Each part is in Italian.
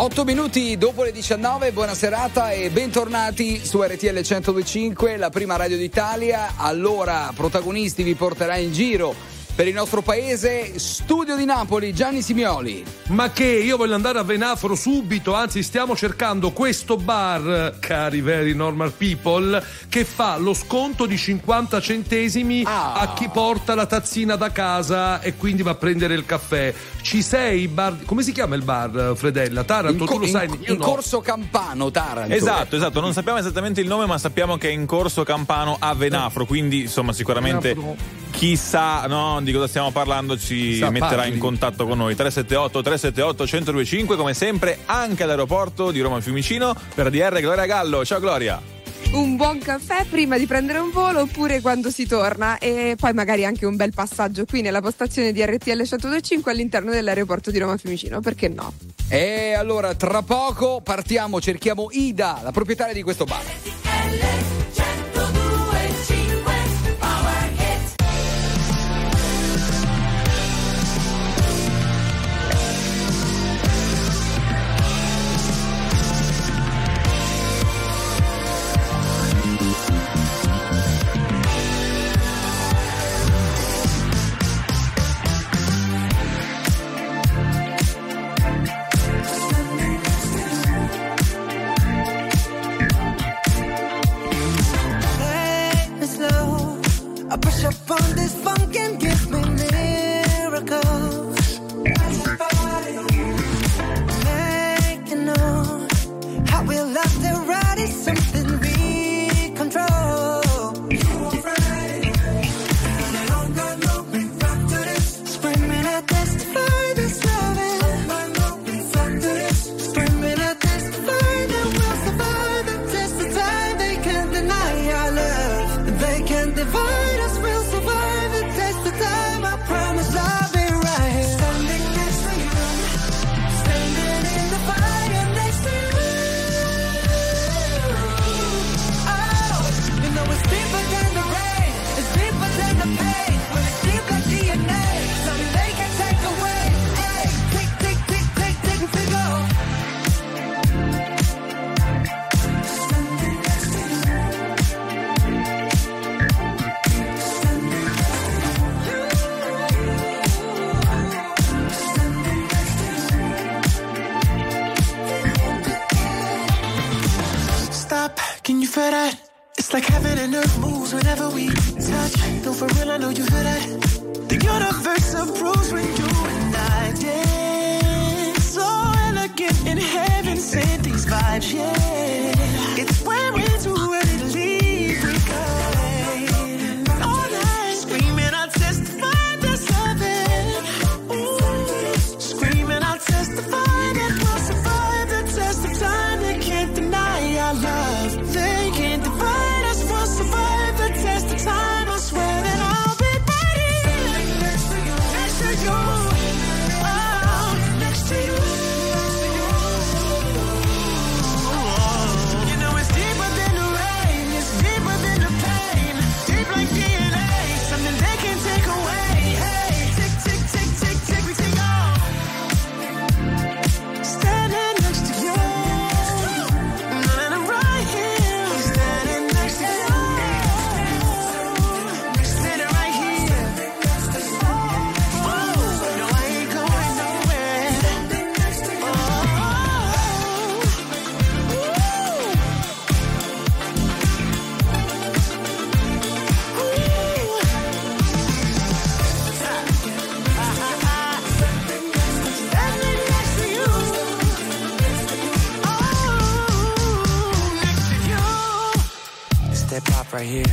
8 minuti dopo le 19, buona serata e bentornati su RTL 1025, la prima radio d'Italia. Allora, protagonisti vi porterà in giro per il nostro paese, studio di Napoli, Gianni Simioli. Ma che io voglio andare a Venafro subito, anzi stiamo cercando questo bar, cari very normal people, che fa lo sconto di 50 centesimi Ah. a chi porta la tazzina da casa e quindi va a prendere il caffè. Ci sei, bar... come si chiama il bar, Fredella? Taranto, In, co- tu lo in- sai? in io no. corso Campano, Taranto. Esatto, esatto, non sappiamo esattamente il nome, ma sappiamo che è in corso Campano a Venafro, quindi insomma sicuramente Venafro. chi sa no, di cosa stiamo parlando ci Sa, metterà parli. in contatto con noi. 378 378 1025 come sempre anche all'aeroporto di Roma Fiumicino per DR Gloria Gallo. Ciao Gloria. un buon caffè prima di prendere un volo oppure quando si torna e poi magari anche un bel passaggio qui nella postazione di RTL 1025 all'interno dell'aeroporto di Roma Fiumicino, perché no? E allora, tra poco partiamo, cerchiamo Ida, la proprietaria di questo bar. Take I push up on this funk and give me miracles. You know how we love to ride is something can you feel that? It's like heaven and earth moves whenever we touch. No, for real, I know you feel that. The universe approves when you and I dance. So elegant in heaven, sent these vibes, yeah. It's when we're too right here.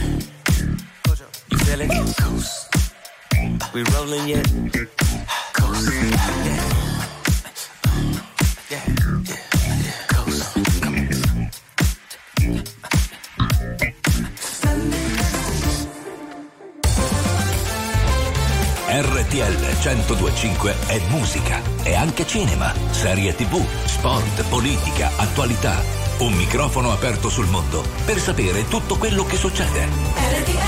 You feel it? Coast. We rolling yet? Coast. Yeah. Yeah. Yeah. Coast. Come. RTL 1025 è musica, è anche cinema, serie tv, sport, politica, attualità. Un microfono aperto sul mondo per sapere tutto quello che succede.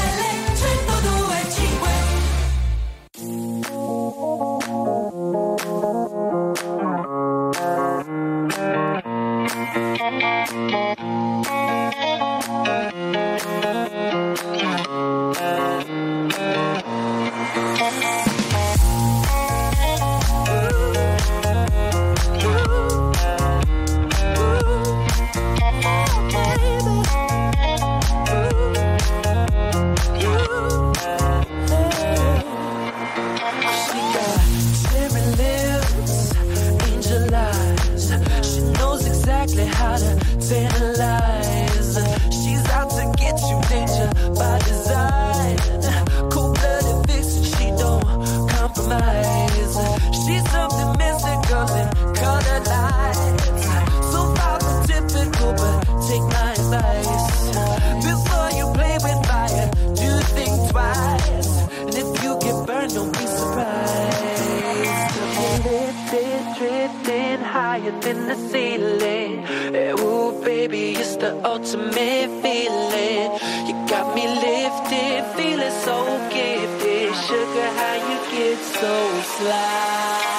Higher than the ceiling. Eh, Ooh, baby, it's the ultimate feeling. You got me lifted, feeling so gifted. Sugar, how you get so fly?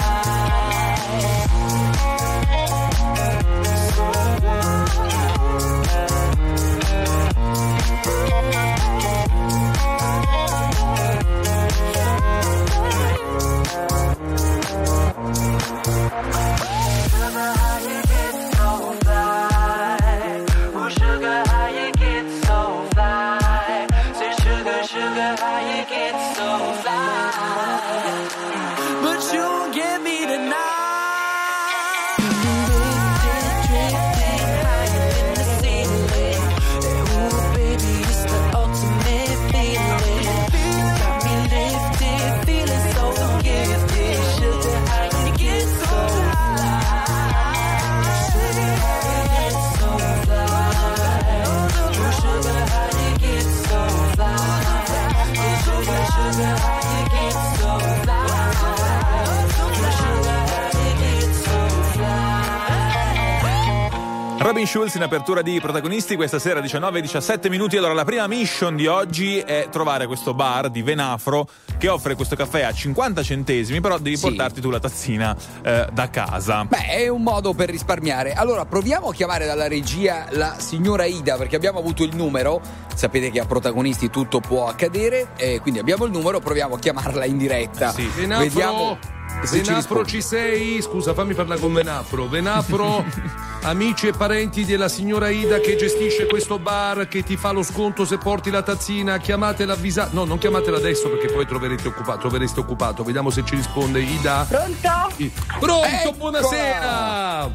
Robin Schulz in apertura di protagonisti questa sera 19-17 minuti. Allora, la prima mission di oggi è trovare questo bar di Venafro che offre questo caffè a 50 centesimi, però devi Sì. portarti tu la tazzina eh, da casa. Beh, è un modo per risparmiare. Allora, proviamo a chiamare dalla regia la signora Ida, perché abbiamo avuto il numero. Sapete che a protagonisti tutto può accadere, e quindi abbiamo il numero, proviamo a chiamarla in diretta. Sì. Venafro, Vediamo se ci Venafro risponde. ci sei? Scusa, fammi parlare con Venafro. Venafro, amici e parenti della signora Ida che gestisce questo bar, che ti fa lo sconto se porti la tazzina, chiamatela avvisa. No, non chiamatela adesso perché poi troverete occupato, trovereste occupato. Vediamo se ci risponde Ida. Pronto? I- Pronto, Eccola! buonasera!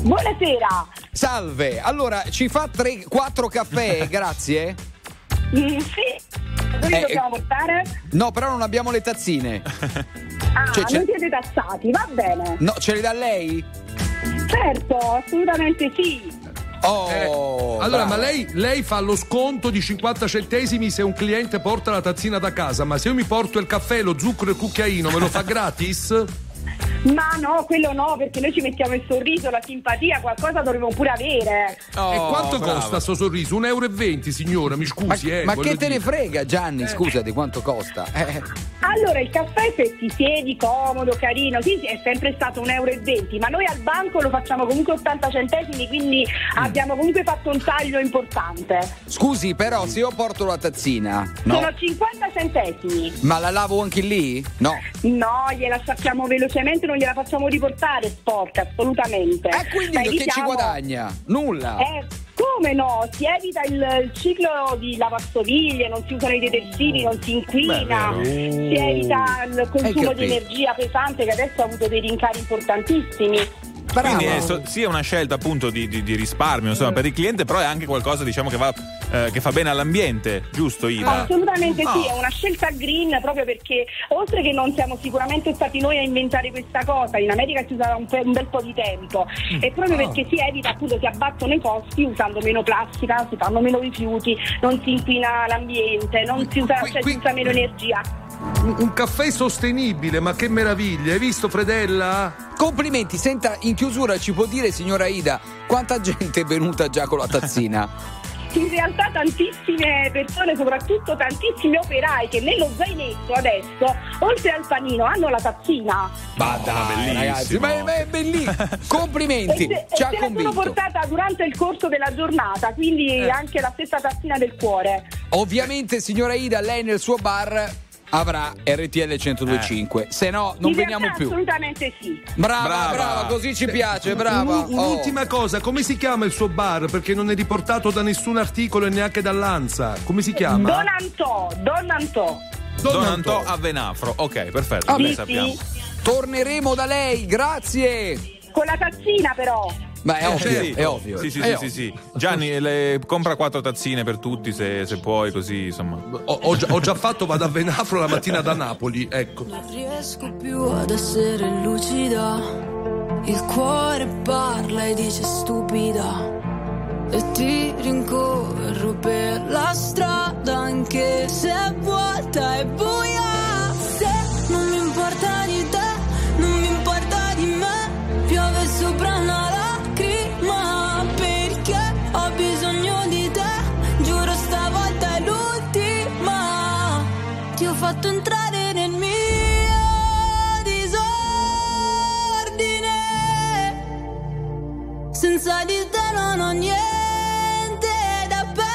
Buonasera. Salve, allora ci fa 4 caffè, grazie. Mm, sì. Dove Eh, dobbiamo portare? No, però non abbiamo le tazzine. Ah, cioè, c'è- non siete tassati, va bene. No, ce le dà lei? Certo, assolutamente sì. Oh, Eh, allora, brava. ma lei, lei fa lo sconto di 50 centesimi se un cliente porta la tazzina da casa, ma se io mi porto il caffè, lo zucchero e il cucchiaino, me lo fa gratis? Ma no, quello no, perché noi ci mettiamo il sorriso, la simpatia, qualcosa dovremmo pure avere. Oh, e quanto brava. costa sto sorriso? 1,20 euro, signora, mi Ma, scusi, eh. ma che te ne frega, Gianni? Scusa, di quanto costa? Eh, Allora, il caffè se ti siedi comodo, carino, sì, sì, è sempre stato 1,20 euro, ma noi al banco lo facciamo comunque 80 centesimi, quindi Mm. abbiamo comunque fatto un taglio importante. Scusi, però, se io porto la tazzina, no? Sono 50 centesimi. Ma la lavo anche lì? No. No, gliela sciacquiamo velocemente, non gliela facciamo riportare sporca, assolutamente. E quindi Ma che ci evitiamo- guadagna? Nulla. Eh, come no? Si evita il, il ciclo di lavastoviglie, non si usano i detersivi, non si inquina, Beh, si evita il consumo capito. di energia pesante che adesso ha avuto dei rincari importantissimi. Brava. Quindi è so- sì, è una scelta appunto di, di- di risparmio insomma, per il cliente, però è anche qualcosa diciamo, che, va, eh, che fa bene all'ambiente, giusto Ida? Assolutamente No. sì, è una scelta green proprio perché oltre che non siamo sicuramente stati noi a inventare questa cosa, in America si usa da un, pe- un bel po' di tempo e proprio perché si evita appunto si abbattono i costi usando meno plastica, si fanno meno rifiuti, non si inquina l'ambiente, non si usa, Qui- cioè, qui- si usa meno energia. Un, un caffè sostenibile, ma che meraviglia! Hai visto Fredella? Complimenti, senta, in chiusura ci può dire, signora Ida, quanta gente è venuta già con la tazzina? In realtà tantissime persone, soprattutto tantissimi operai che nello zainetto adesso, oltre al panino, hanno la tazzina. Ma dai, bellissimo. ragazzi, ma è, ma è bellissimo. Complimenti, E se, ci ha e se la sono convinto. portata durante il corso della giornata, quindi anche la stessa tazzina del cuore. Ovviamente, signora Ida, lei nel suo bar avrà RTL 1025, se no non In veniamo più. Assolutamente sì. Brava, Brava. brava, così ci piace, brava. Un- un'ultima cosa, come si chiama il suo bar? Perché non è riportato da nessun articolo e neanche dall'Anza. Come si chiama? Don Antò, Don Antò. Don Antò a Venafro. Ok, perfetto. Ah, Sì, sappiamo. sì. Oh, torneremo da lei, grazie. Con la tazzina però. Ma è ovvio, Sì. è ovvio. Sì, sì, è sì, ovvio. sì, sì. Gianni, le- compra quattro tazzine per tutti se, se puoi, così insomma. Ho, ho già, ho già fatto, vado a Venafro la mattina da Napoli. Ecco. Non riesco più ad essere lucida. Il cuore parla e dice stupida. E ti rincorro per la strada anche se è vuota e buia. Fatto entrare nel mio disordine. Senza di te non ho niente da perdere.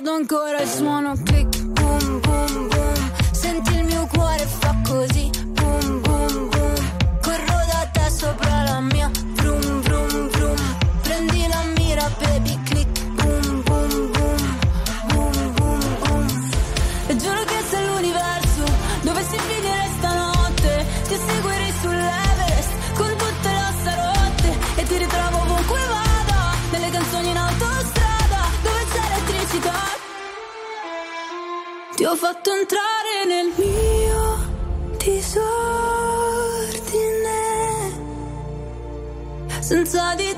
Ricordo ancora il suono fatto entrare nel mio disordine. Senza di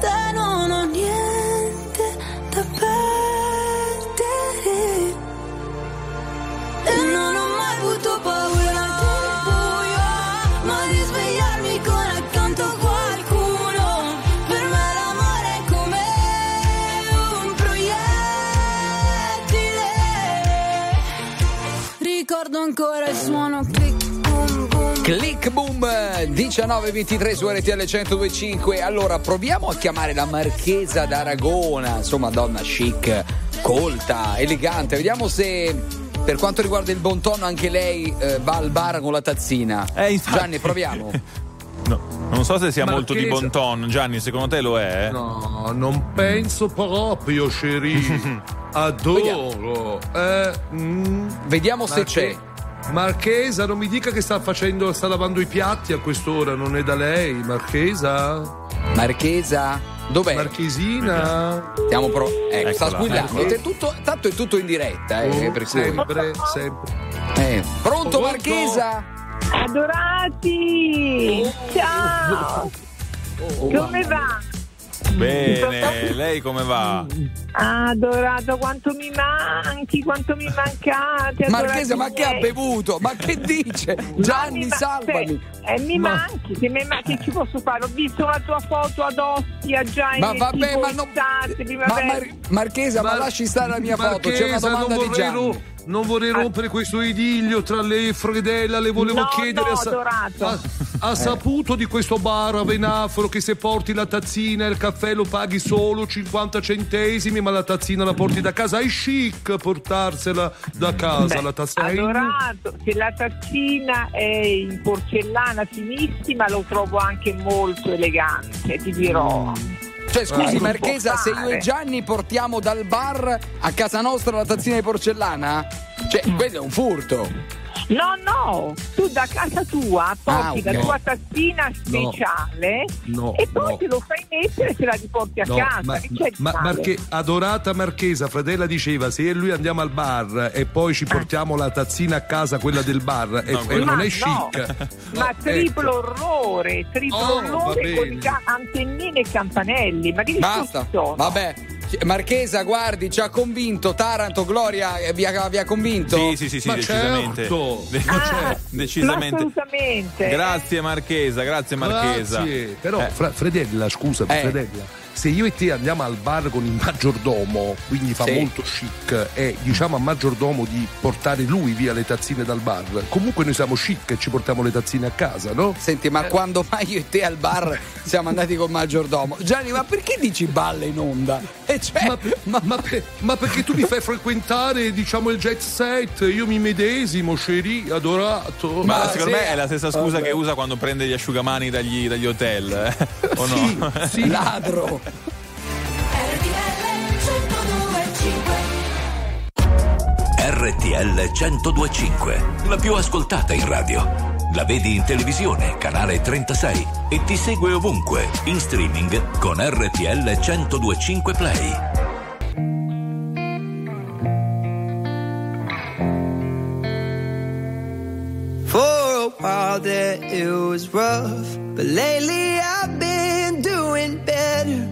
boom. Click boom 1923 su RTL 1025. Allora proviamo a chiamare la Marchesa d'Aragona, insomma, donna chic, colta, elegante. Vediamo se per quanto riguarda il buon tono anche lei eh, va al bar con la tazzina. Eh, infatti. Gianni, proviamo. No, non so se sia Marchesa. molto di bon ton. Gianni, secondo te lo è? No, non penso proprio, Cherie. Adoro. Eh, mm, Vediamo se Marche- c'è. Marchesa, non mi dica che sta facendo, sta lavando i piatti a quest'ora, non è da lei, Marchesa? Marchesa? Dov'è? Marchesina. Stiamo pro- ecco, sta Eccola, squillando. ecco. È tutto- tanto è tutto in diretta, eh, per cui- sempre, sempre. Eh, Pronto Pronto? Marchesa? Adorati! Ciao! Come va? Bene, lei come va? Adorato, quanto mi manchi, quanto mi mancate. Marchesa, ma che ha bevuto? Ma che dice? Ma Gianni, mi ma- salvami. Eh, mi Ma- manchi, che, mi ma- che ci posso fare? Ho visto la tua foto ad Ostia già Ma in vabbè, ma non. estate, Ma. Mar- Marchesa, ma, Mar- lasci stare la mia foto. C'è una Marchesa, domanda di Gianni. ro- non vorrei rompere questo idillio tra lei e Fredella, le volevo No, chiedere. no, ha, ha- ha saputo di questo bar a Venaforo che se porti la tazzina e il caffè lo paghi solo 50 centesimi, ma la tazzina la porti da casa. È chic portarsela da casa Beh, la tazzina. adorato, se la tazzina è in porcellana finissima lo trovo anche molto elegante, ti dirò. Cioè, scusi, Marchesa, se io e Gianni portiamo dal bar a casa nostra la tazzina di porcellana? Cioè, Mm. quello è un furto. No, no, tu da casa tua porti Ah, la tua tazzina speciale No, e poi no. te lo fai mettere e te la riporti a No, casa. ma, ma-? Marche- adorata Marchesa, fratella diceva se io e lui andiamo al bar e poi ci portiamo la tazzina a casa, quella del bar, e, No, e non Ma è no, chic. Ma triplo ecco. orrore, triplo Oh, orrore con antennine e campanelli. Ma che Basta. discorsi sono? Vabbè. Marchesa, guardi, ci ha convinto. Taranto, Gloria, eh, vi ha, vi ha convinto? Sì, sì, sì, sì, Ma decisamente. certo. De- Ah, decisamente. ma assolutamente. Grazie Marchesa, grazie Marchesa. Grazie. Però, Eh. Fra- Fredella, scusa, Eh. Fredella, se io e te andiamo al bar con il maggiordomo, quindi fa Sì. molto chic, e diciamo al maggiordomo di portare lui via le tazzine dal bar, comunque noi siamo chic e ci portiamo le tazzine a casa, no? Senti, ma quando mai io e te al bar siamo andati col maggiordomo? Gianni, ma perché dici balle in onda? E cioè, Ma, ma- ma per- ma perché tu mi fai frequentare, diciamo, il jet set? Io mi medesimo, chérie, adorato. Ma Ma secondo sì. me è la stessa scusa Vabbè. che usa quando prende gli asciugamani dagli, dagli hotel, eh? o no? Sì, sì. ladro. RTL 1025, la più ascoltata in radio. La vedi in televisione, canale 36 e ti segue ovunque, in streaming con RTL 1025 Play. For a while there it was rough, but lately I've been doing better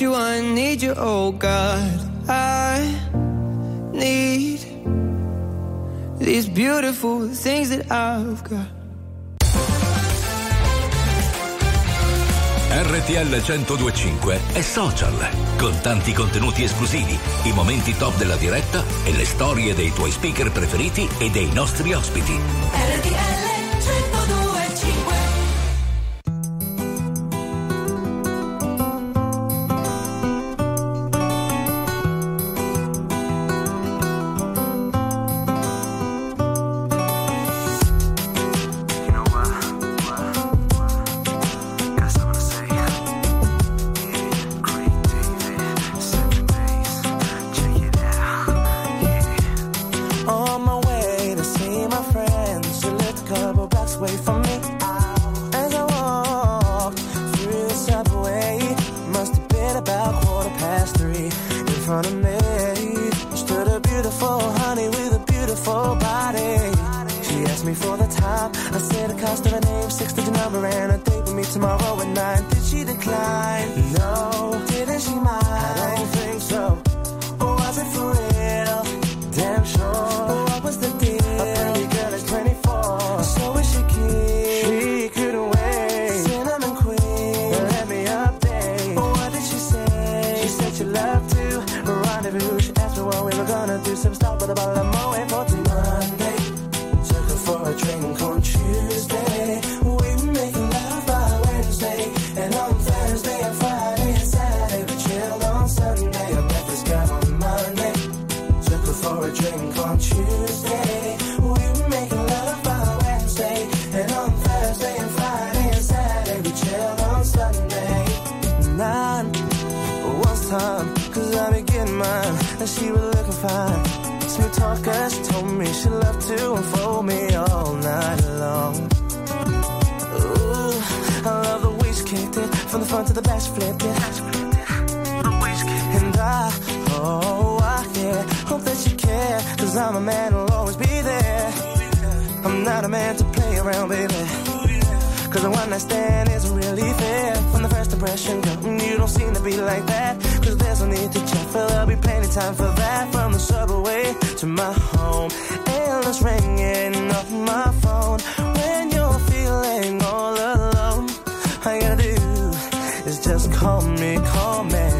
You, I need you, oh God. I need these beautiful things that I've got. RTL 1025 è social, con tanti contenuti esclusivi, i momenti top della diretta e le storie dei tuoi speaker preferiti e dei nostri ospiti. RTL time, cause I be getting mine. And she was looking fine. Smooth talker, she told me she loved to unfold me all night long. Ooh, I love the way she kicked it. From the front to the back, she flipped it. And I, oh, I, yeah, hope that you care. Cause I'm a man who'll always be there. I'm not a man to play around, baby. Cause the one night stand isn't really fair. From the first impression, girl, you don't seem to be like that. Cause there's no need to check, for there'll be plenty time for that. From the subway to my home, endless ringing off my phone. When you're feeling all alone, all you gotta do is just call me, call me.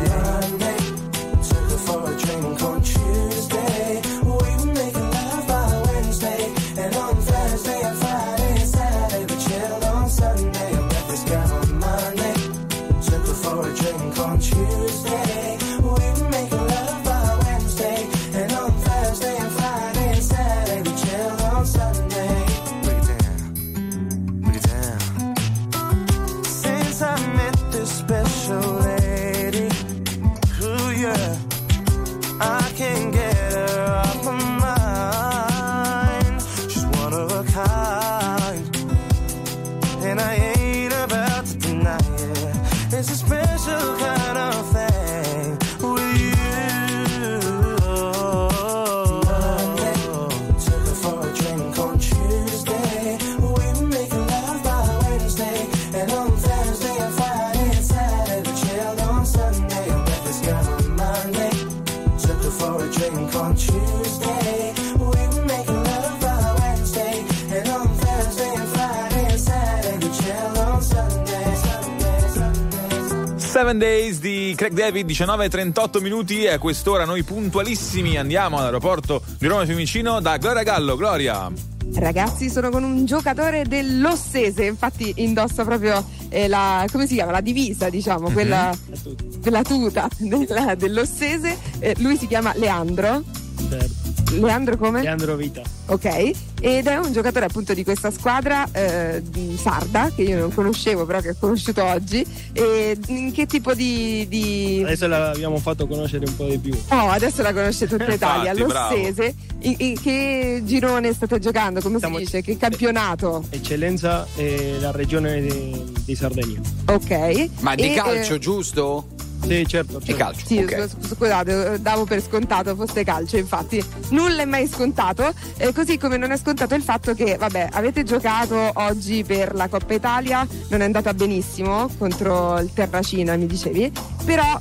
7 Days di Craig David, 19.38 minuti e a quest'ora noi puntualissimi andiamo all'aeroporto di Roma Fiumicino da Gloria Gallo. Gloria! Ragazzi, sono con un giocatore dell'Ossese, infatti indossa proprio eh, la, chiama, la, divisa, diciamo, mm-hmm. quella, la tuta, la tuta della, dell'Ossese. Eh, lui si chiama Leandro. Certo Leandro come? Leandro Vita. Ok, ed è un giocatore appunto di questa squadra eh, di sarda che io non conoscevo, però che ho conosciuto oggi. E in che tipo di. di- Adesso l'abbiamo fatto conoscere un po' di più. Oh, adesso la conosce tutta Italia, l'Ossese. In, in che girone state giocando? Come Stiamo- si dice? Che campionato? Eccellenza e la regione di, di Sardegna. Ok. Ma di E, calcio, eh, giusto? Sì, certo. E calcio. Sì, ok. scu- scusate, davo per scontato fosse calcio, infatti nulla è mai scontato, eh, così come non è scontato il fatto che, vabbè, avete giocato oggi per la Coppa Italia, non è andata benissimo contro il Terracina, mi dicevi, però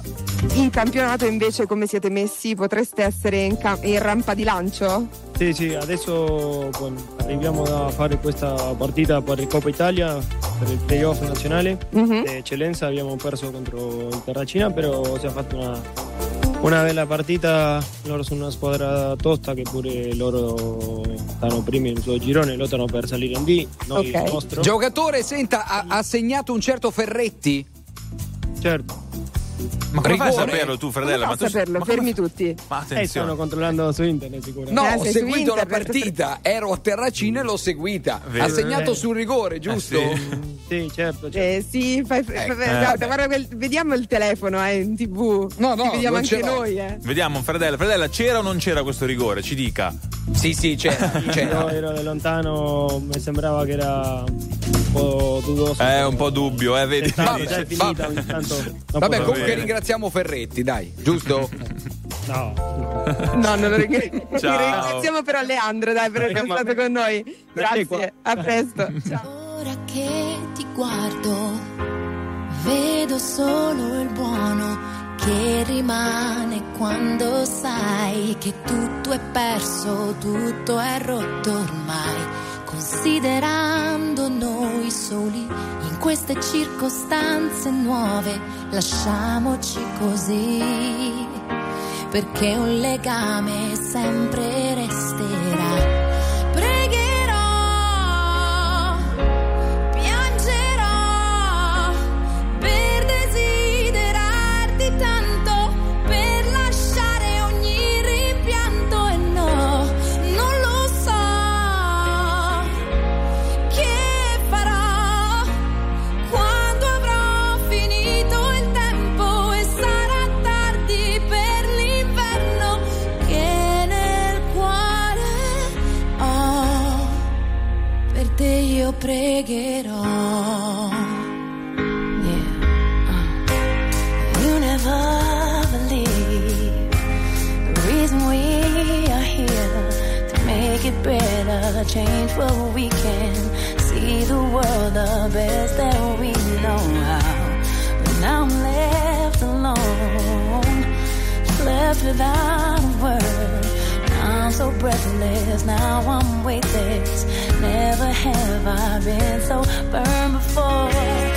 in campionato invece come siete messi? Potreste essere in, cam- in rampa di lancio? Sì, sì, adesso bueno, arriviamo a fare questa partita per il Coppa Italia, per il playoff nazionale. Mhm. Di eccellenza abbiamo perso contro il Terracina, però si è fatta una, una bella partita. Loro sono una squadra tosta che pure loro stanno primi nel suo girone, lottano per salire in D. Noi il nostro. Giocatore, senta, ha, ha segnato un certo Ferretti? Certo. Ma come fai a Rigore? saperlo tu, Fredella? Come Ma tu- saperlo? ma come Fermi tutti. Ma Eh, attenzione. stanno controllando su internet No, sicuramente. Eh, ho seguito la partita, ero a Terracina e l'ho seguita. Vero. Ha segnato Eh. sul rigore, giusto? sì. Sì, certo. certo. Eh, sì, fai, Ecco. guarda, guarda quel- vediamo il telefono eh, in tv. No, no, Ci vediamo anche noi. Eh. Vediamo, Fredella. Fredella, c'era o non c'era questo rigore? Ci dica. Sì, sì, c'era. Io c'era. ero da lontano, mi sembrava che era un po'. È un po' dubbio, eh, vedi? Vabbè, già è finita, vabbè. tanto Vabbè, comunque bene. ringraziamo Ferretti, dai, giusto? No. No, non lo ring- Ciao. ringraziamo però Leandro dai, per essere Eh, stato con noi. Grazie, a presto. Ciao. Ora che ti guardo, vedo solo il buono che rimane quando sai che tutto è perso, tutto è rotto ormai. Considerando noi soli in queste circostanze nuove, lasciamoci così, perché un legame sempre resterà. Te io pregherò. Yeah. Uh. You never believe the reason we are here to make it better, change what we can, see the world the best that we know how. But now I'm left alone, left without a word. I'm so breathless, now I'm weightless. Never have I been so burned before.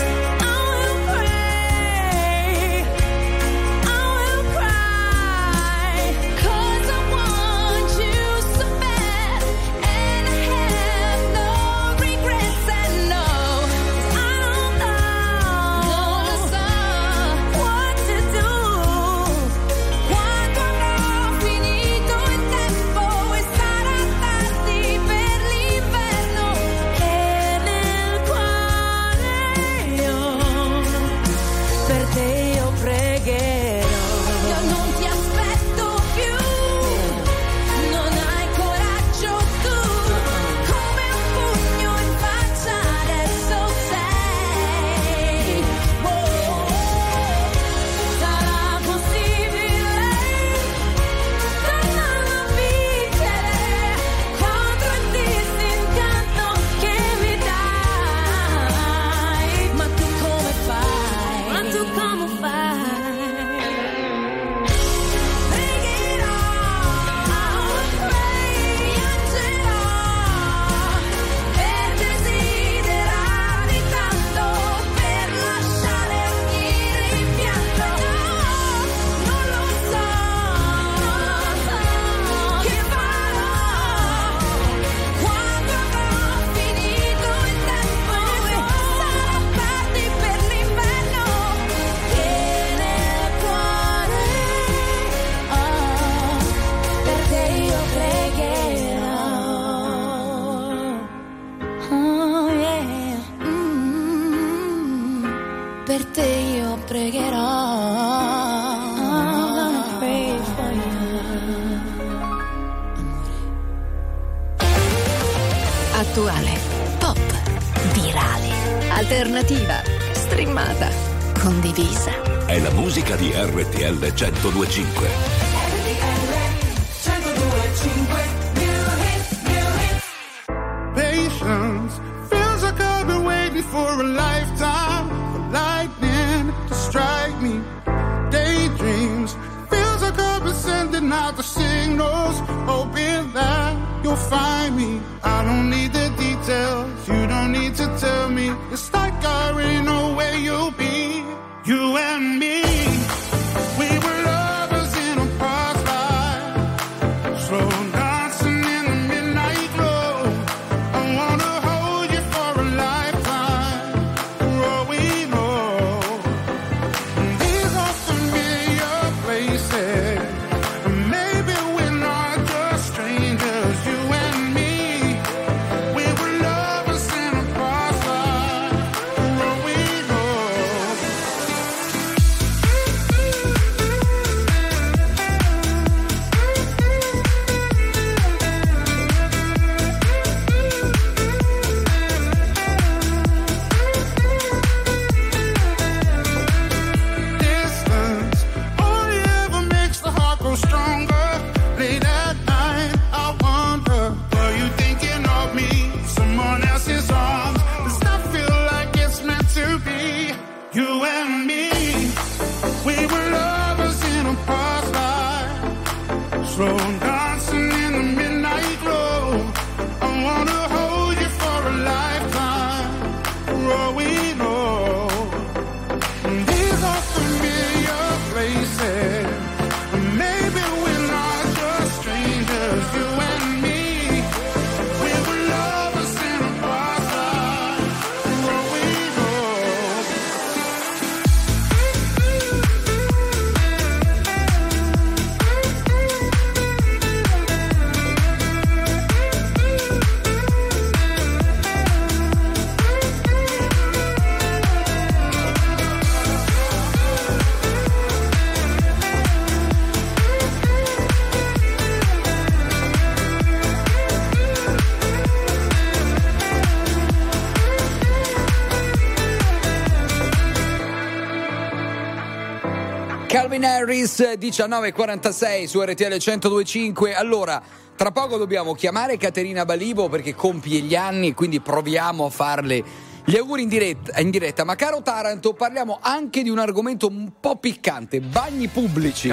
Calvin Harris 1946 su RTL 1025. Allora, tra poco dobbiamo chiamare Caterina Balibo perché compie gli anni quindi proviamo a farle gli auguri in diretta, in diretta. Ma caro Taranto, parliamo anche di un argomento un po' piccante, bagni pubblici.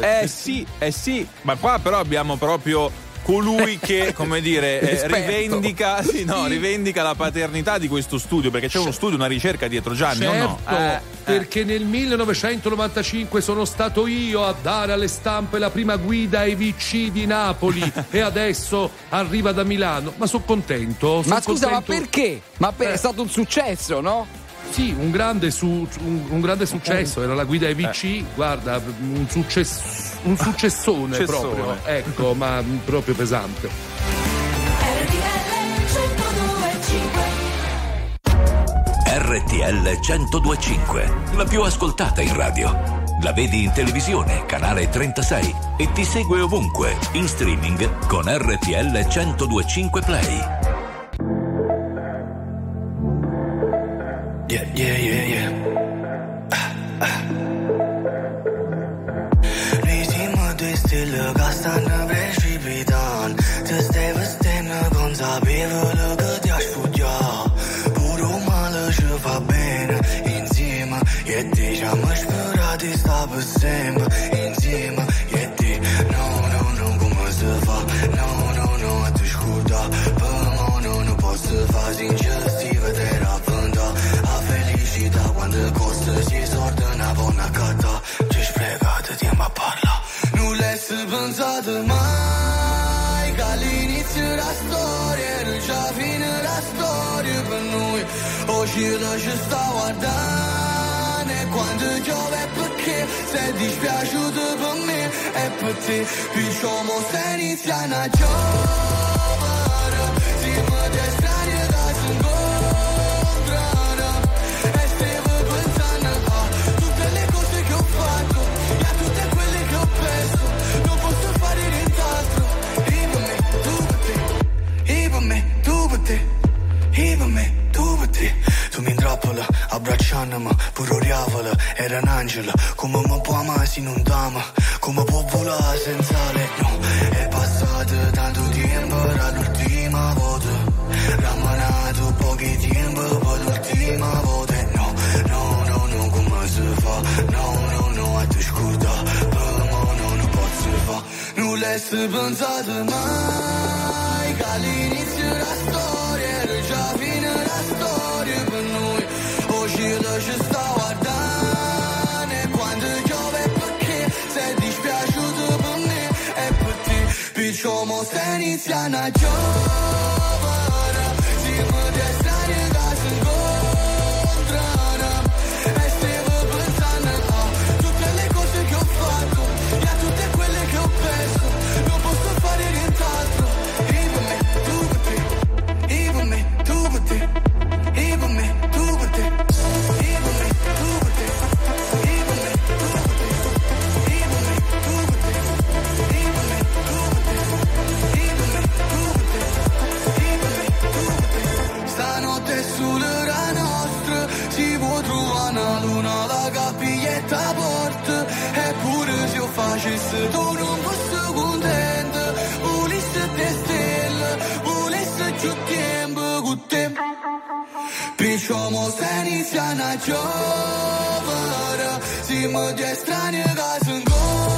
Eh sì, eh sì, ma qua però abbiamo proprio colui che, come dire, eh, rivendica, sì, no, rivendica la paternità di questo studio, perché c'è uno studio, una ricerca dietro Gianni, o no? Certo, Eh, perché nel 1995 sono stato io a dare alle stampe la prima guida ai VC di Napoli e adesso arriva da Milano. Ma sono contento. son Ma scusa, ma contento. perché? Ma per- Eh. è stato un successo, no? Sì, un grande, su- un, un grande successo, era la guida ai VC, guarda, un, success- un successone Successone. proprio, ecco, ma proprio pesante. RTL 1025, la più ascoltata in radio. La vedi in televisione, canale 36 e ti segue ovunque, in streaming con RTL 1025 Play. Yeah, yeah, yeah, yeah. Ritmo di stile che stanno precipitando pensato mai Che all'inizio della storia Era già fine la storia per noi. Oggi la ci sta guardando E quando piove perché? Sei dispiaciuto per me E per te. Diciamo se inizia una giovane abbracciandomi, pure oriavola, era un angelo, come mi può amare se non t'ama, come può volare senza le è passato tanto tempo dall'ultima volta, rammanato pochi tempo per l'ultima volta, no, no, no, no, come si fa, no, no, no, a te scorda, per mo non posso fa, non l'hai pensato mai, che como Ceniciana yo. facesse tu non fossi contenta volesse te stella volesse più tempo con te perciò mo se inizia una giovane siamo di estranea che sono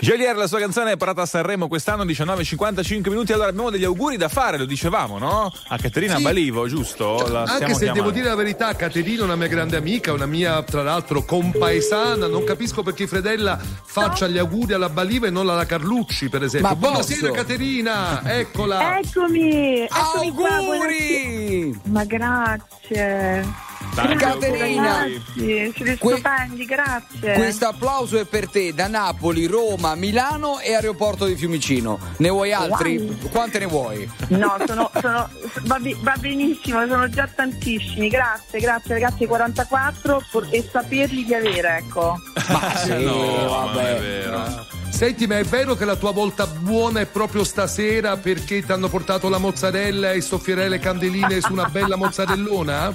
Gelier, la sua canzone è parata a Sanremo quest'anno 19.55 minuti. Allora abbiamo degli auguri da fare, lo dicevamo, no? A Caterina Sì. Balivo, giusto? La Anche se devo chiamando. dire la verità, Caterina è una mia grande amica, una mia, tra l'altro, compaesana. Non capisco perché Fredella faccia gli auguri alla Baliva e non alla Carlucci, per esempio. Ma Buonasera, posso? Caterina! Eccola! Eccomi, eccomi qua, Auguri! buonasera. Ma grazie. Tanti Grazie, Caterina. ragazzi, siete Que- stupendi, grazie. Questo applauso è per te da Napoli, Roma, Milano e aeroporto di Fiumicino. Ne vuoi altri? Quante ne vuoi? No, sono, sono- va, va benissimo, sono già tantissimi. Grazie, grazie ragazzi, 44 por- e saperli di avere, ecco. Ma sì, No, vabbè. non è vero. Senti, ma è vero che la tua volta buona è proprio stasera perché ti hanno portato la mozzarella e soffierai le candeline su una bella mozzarellona?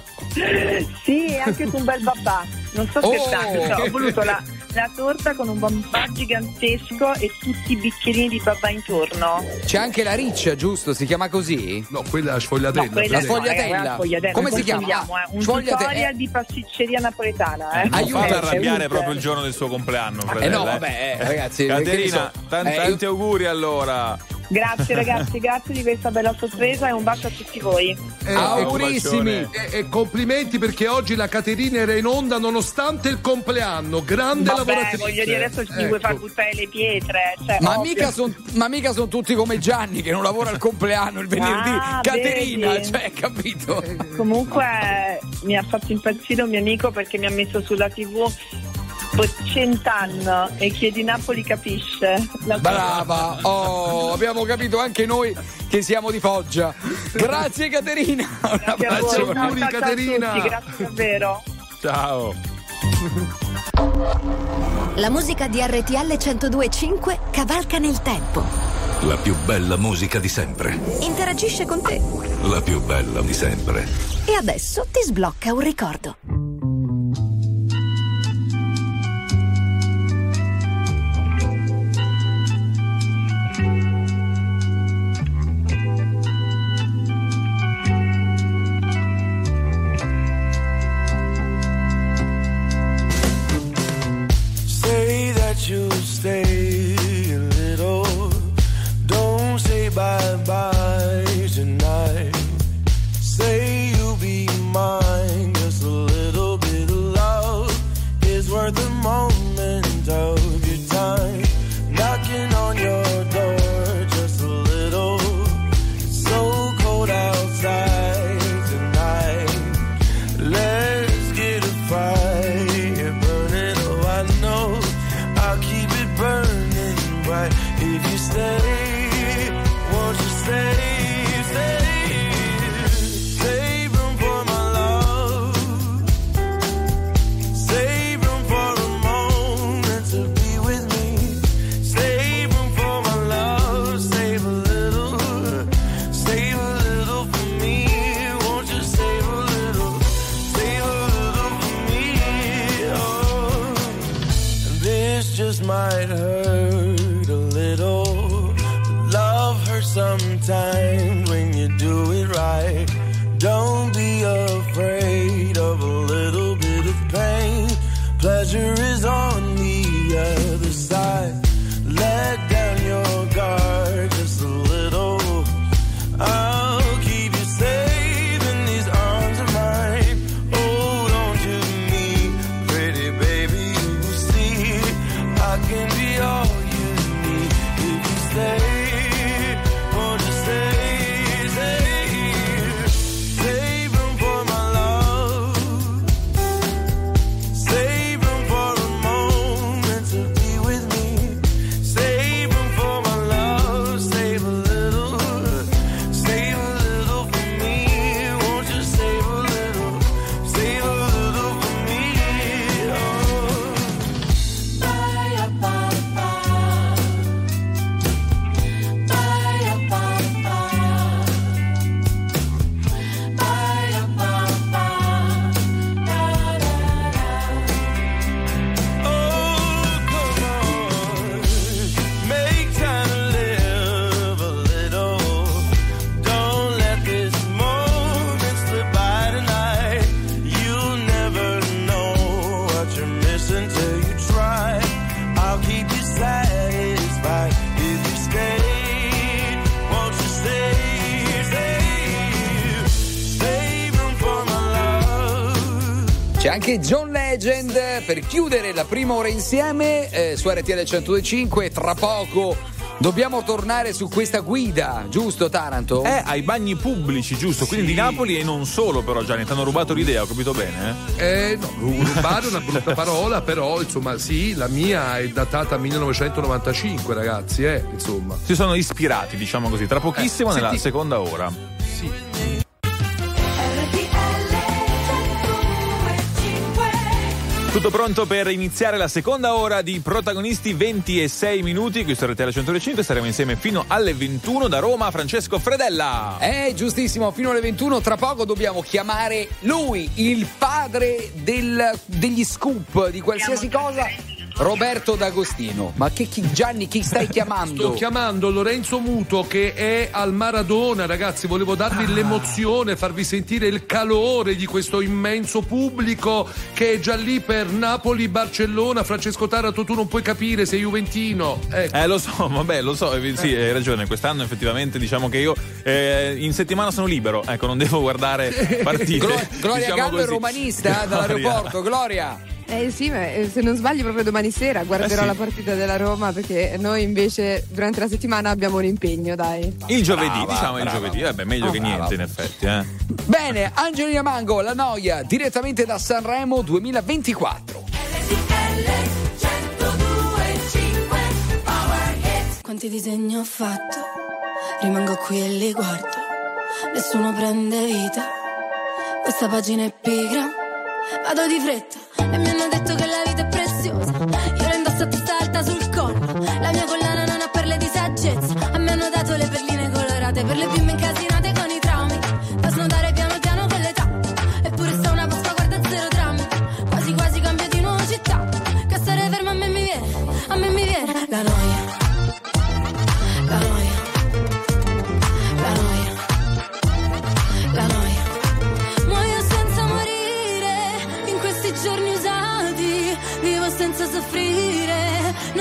Sì, anche su un bel babà. Non sto Oh! scherzando, cioè, ho voluto la, la torta con un babà gigantesco e tutti i bicchierini di babà intorno. C'è anche la riccia, giusto? Si chiama così? No, quella è la sfogliatella. No, quella La no, sfogliatella. sfogliatella, Come si chiama? confondiamo, eh. Un Sfogliate- tutorial eh. di pasticceria napoletana, eh. Non Aiuto. farla Eh, arrabbiare proprio il giorno del suo compleanno, Eh Fredella. no, vabbè, eh, ragazzi. Caterina, so. tan- Eh, tanti auguri allora. Grazie ragazzi, grazie di questa bella sorpresa e un bacio a tutti voi. Eh, Augurissimi. E, e complimenti perché oggi la Caterina era in onda nonostante il compleanno. Grande Vabbè, lavoratrice. voglio dire, adesso vuoi Ecco. far buttare le pietre. Cioè, Ma mica, son- ma mica sono tutti come Gianni che non lavora al compleanno il venerdì. Ah, Caterina, vedi? cioè, capito? Comunque mi ha fatto impazzire un mio amico perché mi ha messo sulla tv per cent'anni e chi è di Napoli capisce. La- Brava, oh, abbiamo capito anche noi che siamo di Foggia. Grazie Caterina, un Grazie a voi. abbraccio. Auguri, a Caterina. tutti, grazie davvero. Ciao. La musica di RTL 1025 cavalca nel tempo. La più bella musica di sempre. Interagisce con te. La più bella di sempre. E adesso ti sblocca un ricordo. bye-bye tonight. Say you'll be mine, just a little bit of love is worth a moment of your time. Knocking on your door, just a little. So cold outside tonight. Let's get a fire burning. Oh, I know I'll keep it burning bright if you stay. Prima ora insieme eh, su RTL 102.5. Tra poco dobbiamo tornare su questa guida, giusto Taranto? Eh, ai bagni pubblici, giusto? Quindi Sì. di Napoli e non solo, però, Gianni. Ti hanno rubato l'idea, ho capito bene? Eh, no, ru- rubare è una brutta parola, però insomma sì, la mia è datata 1995, ragazzi, eh, insomma. Si sono ispirati, diciamo così, tra pochissimo Eh, nella senti- seconda ora. Tutto pronto per iniziare la seconda ora di protagonisti 26 minuti. Qui su RTL 105 staremo insieme fino alle 21 da Roma. Francesco Fredella. Eh, giustissimo, fino alle 21 tra poco dobbiamo chiamare lui, il padre del- degli scoop di qualsiasi cosa, Roberto D'Agostino. Ma che chi, Gianni, chi stai chiamando? Sto chiamando Lorenzo Muto che è al Maradona, ragazzi. Volevo Ah. darvi l'emozione, farvi sentire il calore di questo immenso pubblico che è già lì per Napoli-Barcellona. Francesco Taranto, tu non puoi capire, sei Juventino. Ecco. Eh, lo so, vabbè, lo so, eh, sì, hai ragione. Quest'anno effettivamente diciamo che io eh, in settimana sono libero, ecco, non devo guardare partite. Glo- Gloria diciamo Gallo è romanista eh, dall'aeroporto. Gloria. Eh sì, ma eh, se non sbaglio proprio domani sera guarderò Eh sì. la partita della Roma perché noi invece durante la settimana abbiamo un impegno, dai. Il giovedì, Brava, diciamo il brava. giovedì. Eh beh, meglio Oh, che brava. niente, in effetti, eh. Bene, Angelina Mango, La Noia, direttamente da Sanremo 2024. Quanti disegni ho fatto, rimango qui e li guardo, nessuno prende vita, questa pagina è pigra, vado di fretta e mi hanno detto che la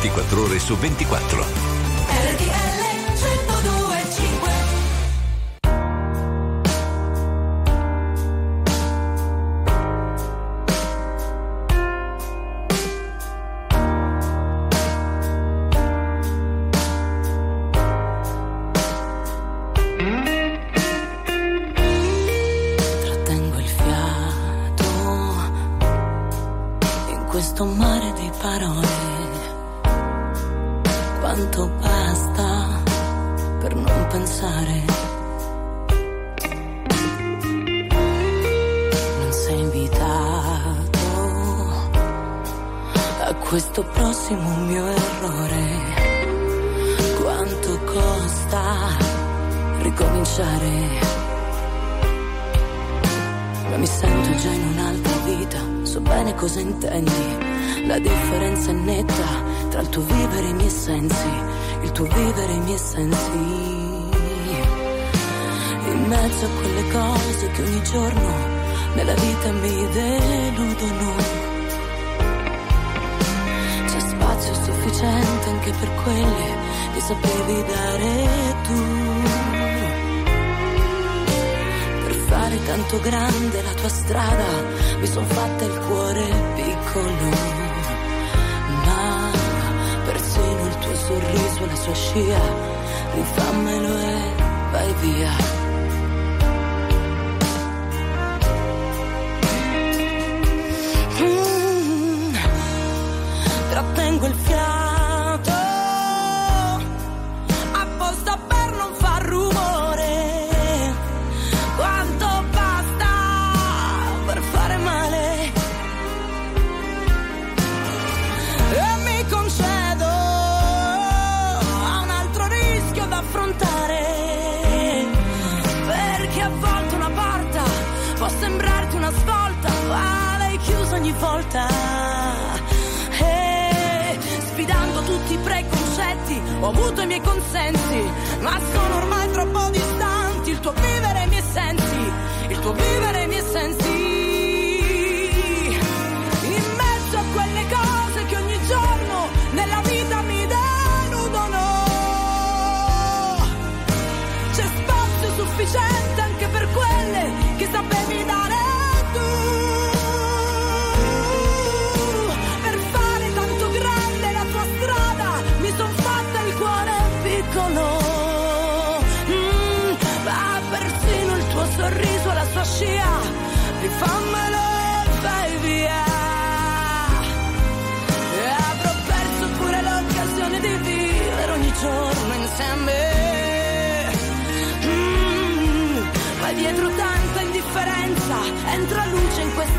24 ore su 24. Scia, rifammelo e vai via. Ho avuto i miei consensi, ma sono ormai troppo distanti. Il tuo vivere e i miei sensi, il tuo vivere i miei sensi. Entra luce in questa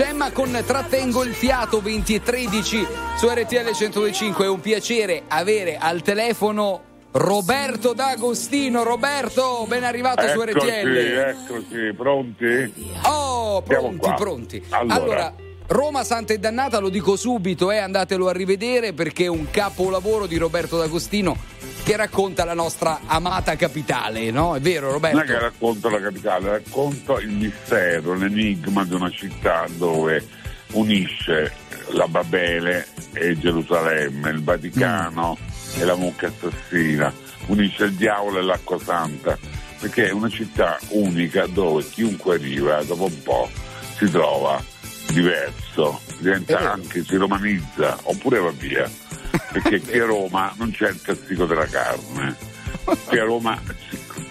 Gemma con Trattengo il fiato 20 e 13 su RTL 125. È un piacere avere al telefono Roberto D'Agostino. Roberto, ben arrivato su Eccoci, RTL. eccoci, pronti? Oh, pronti, pronti. Allora. Allora, Roma Santa e Dannata, lo dico subito, eh, andatelo a rivedere perché è un capolavoro di Roberto D'Agostino che racconta la nostra amata capitale, no? È vero, Roberto? Non è che racconto la capitale, racconto il mistero, l'enigma di una città dove unisce la Babele e Gerusalemme, il Vaticano Mm. e la mucca assassina, unisce il diavolo e l'acqua santa, perché è una città unica dove chiunque arriva dopo un po' si trova diverso, diventa anche, si romanizza, oppure va via. Perché qui a Roma non c'è il castigo della carne. Qui a Roma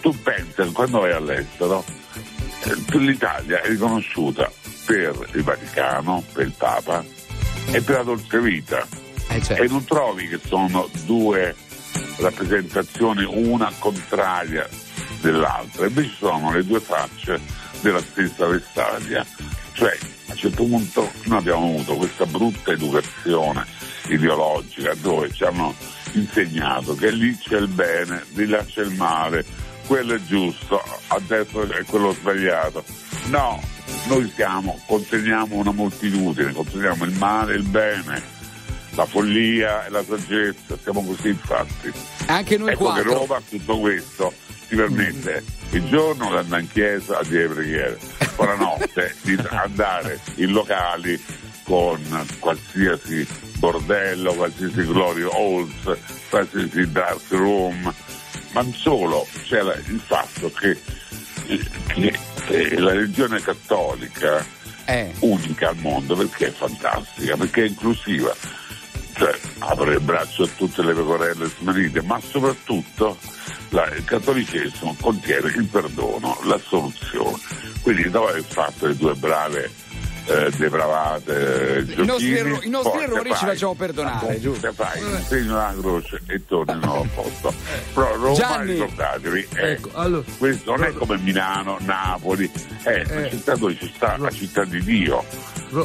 tu pensa quando vai all'estero, eh, l'Italia è riconosciuta per il Vaticano, per il Papa e per la dolce vita. E non trovi che sono due rappresentazioni, una contraria dell'altra, invece sono le due facce della stessa vestaglia. Cioè, a un certo punto noi abbiamo avuto questa brutta educazione ideologica dove ci hanno insegnato che lì c'è il bene, di là c'è il male, quello è giusto, a destra è quello sbagliato. No, noi siamo, conteniamo una moltitudine, conteniamo il male e il bene, la follia e la saggezza, siamo così infatti. Anche noi ecco che quattro. Roma tutto questo ti permette il giorno di andare in chiesa a dire preghiere, poi la notte di andare in locali con qualsiasi bordello, qualsiasi glory halls, qualsiasi dark room, ma non solo, c'era il fatto che, che- che la religione cattolica unica al mondo perché è fantastica, perché è inclusiva, cioè apre il braccio a tutte le pecorelle smarrite, ma soprattutto la- il cattolicesimo contiene il perdono, la soluzione. Quindi dopo aver fatto le due brave eh, depravate I nostri, erro- i nostri poi errori te ci fai- facciamo perdonare, giusto? fai segno della croce e tornano a posto. Però Roma, Gianni. ricordatevi, è- Ecco, allora- questo non è come Milano, Napoli, è una Eh. città dove ci sta la città di Dio.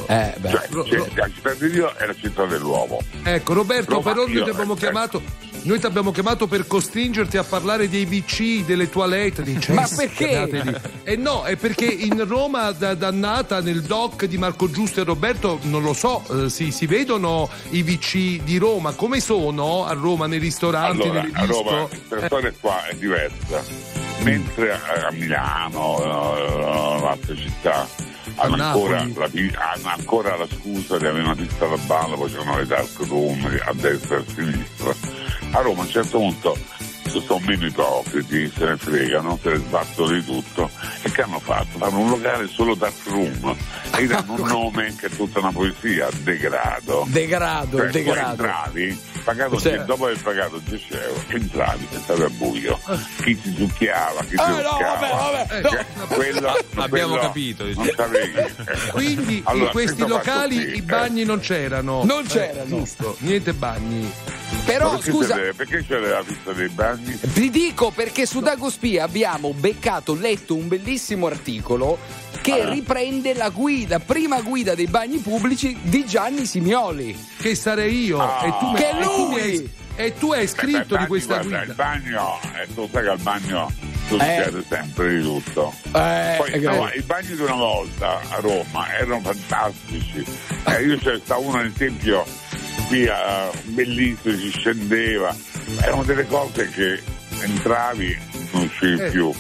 Eh, beh. Cioè, Ro- Ro- la città di Dio è la città dell'uomo. Ecco Roberto, Roma, però noi io- ti abbiamo eh, chiamato noi ti abbiamo chiamato per costringerti a parlare dei WC, delle toilette, dei cessi. Ma perché? Eh no, è perché in Roma da- dannata nel doc di Marco Giusto e Roberto, non lo so, eh, si, si vedono i WC di Roma, come sono a Roma nei ristoranti, Allora, nelle a Roma questa storia qua è diversa. Mentre a, a Milano, eh, altre città, ancora, la, hanno ancora la scusa di avere una pista da ballo, poi c'erano le dark room a destra e a sinistra. A Roma a un certo punto sono meno ipocriti, se ne fregano, se ne sbattono di tutto. E che hanno fatto? Fanno un locale solo dark room e gli danno un nome che è tutta una poesia, degrado. Degrado, Cioè, degrado. entravi, pagato Certo. dopo aver pagato 10 euro, entravi stavi al buio. Chi ti succhiava, chi ti Eh, no, succhiava. vabbè, vabbè, no. Cioè, quello, Abbiamo quello capito, Non sapevi. Quindi Allora, in questi locali i eh. bagni non c'erano. Non Eh, c'erano. giusto, niente bagni. Però perché scusa, c'è- perché c'è la pista dei bagni? vi dico perché su Dagospia abbiamo beccato, letto un bellissimo articolo che Ah. riprende la guida, prima guida dei bagni pubblici di Gianni Simioli. Che sarei io. Ah. e tu mi- Che e tu mi lui! hai- E tu hai scritto Beh, di bagni, questa guarda, guida. Il bagno, eh, tu sai che al bagno succede sempre di tutto. Eh, Poi eh, no, i bagni di una volta a Roma erano fantastici. Eh, io c'era stato uno nel tempio qui a bellissimo, si scendeva. Erano delle cose che entravi non uscivi Eh. più.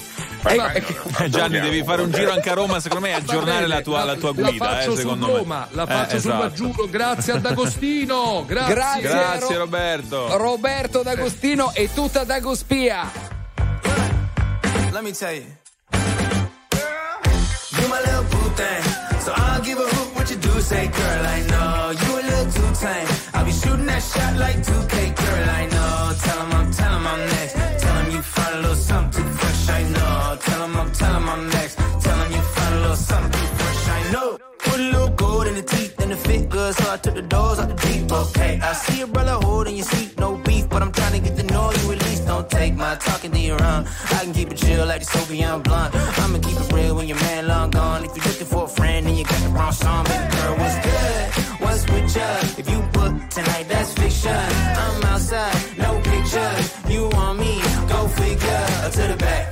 Ma Eh, Eh, Gianni, devi fare un giro anche a Roma, secondo me, e aggiornare la tua, la tua guida. La faccio eh, su secondo Roma, me. la faccio Eh, su esatto. Maggiuro. Grazie ad Agostino. Grazie. Grazie. Grazie Ro- Roberto. Roberto D'Agostino e tutta Dagospia. Let me tell you. You my little boo thing. So I'll give a hoot what you do say, girl. I know you a little too tame. Shooting that shot like 2K, girl. I know. Tell 'em I'm, tell 'em I'm next. Tell 'em you find a little something fresh. I know. Tell 'em I'm, tell 'em I'm next. Tell 'em you find a little something fresh. I know. Put a little gold in the teeth and the fit good, so I took the doors out the deep. Okay, I see a brother holding your seat, no beef, but I'm trying to get to know you at least. Don't take my talking to your own. I can keep it chill like the Soviet blunt. I'ma keep it real when your man long gone. If you're looking for a friend and you got the wrong song, baby girl, what's good? What's with ya? If you book tonight, that's fiction. I'm outside, no pictures. You want me? Go figure. Uh, To the back,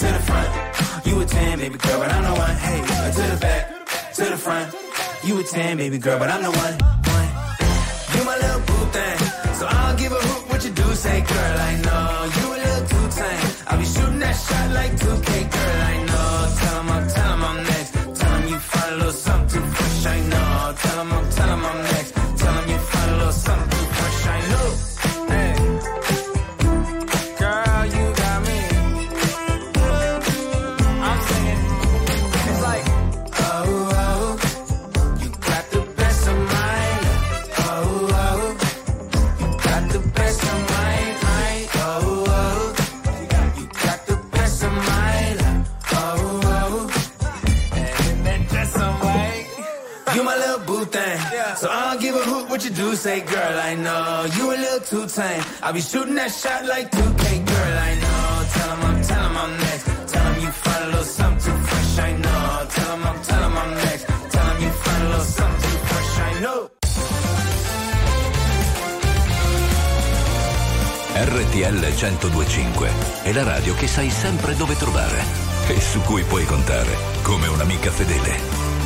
to the front. You a 10, baby girl, but I'm the one. Hey, uh, to the back, to the front. You a 10, baby girl, but I'm the one. one. You my little boo thing. So I'll give a hoot what you do say, girl. I know you a little too tame. I'll be shooting that shot like 2K, girl. I know. What you do say, girl. I know you a little too tame. I'll be shooting that shot like 2K, girl. I know. Tell 'em I'm, tell 'em I'm next. Tell 'em you find a little something too fresh. I know. Tell 'em I'm, tell 'em I'm next. Tell 'em you find a little something too fresh. I know. RTL 1025 è la radio che sai sempre dove trovare e su cui puoi contare come un'amica fedele.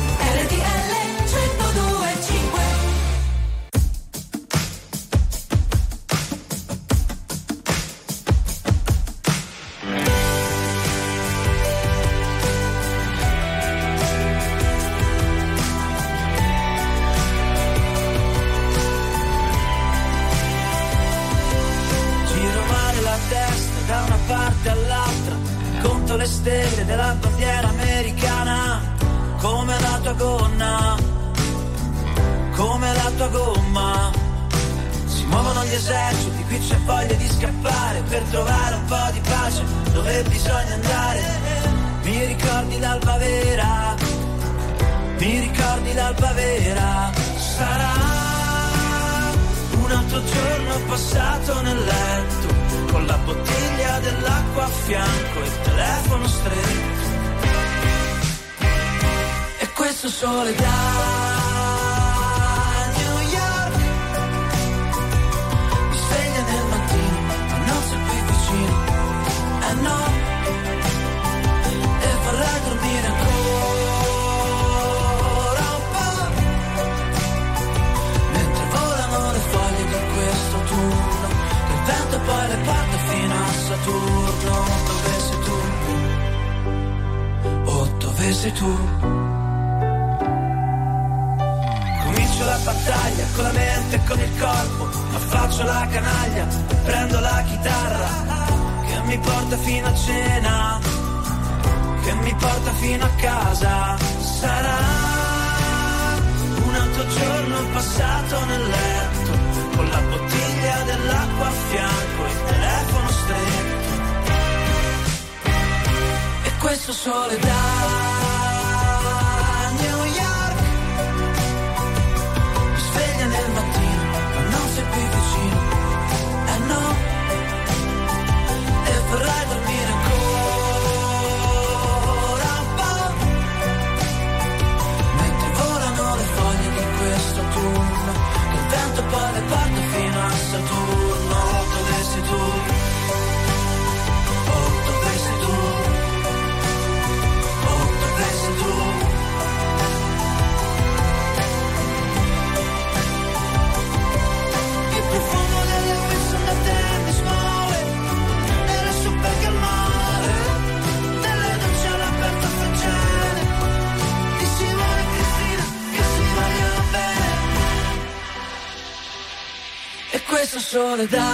Sole da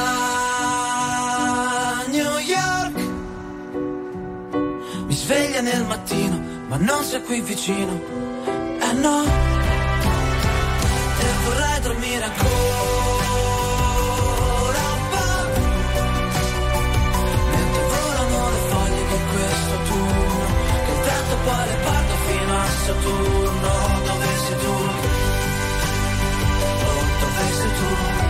New York mi sveglia nel mattino ma non sei qui vicino eh no e vorrei dormire ancora un po' mentre volano le foglie di questo turno che il vento poi le fino a Saturno dove sei tu? Oh, dove sei tu?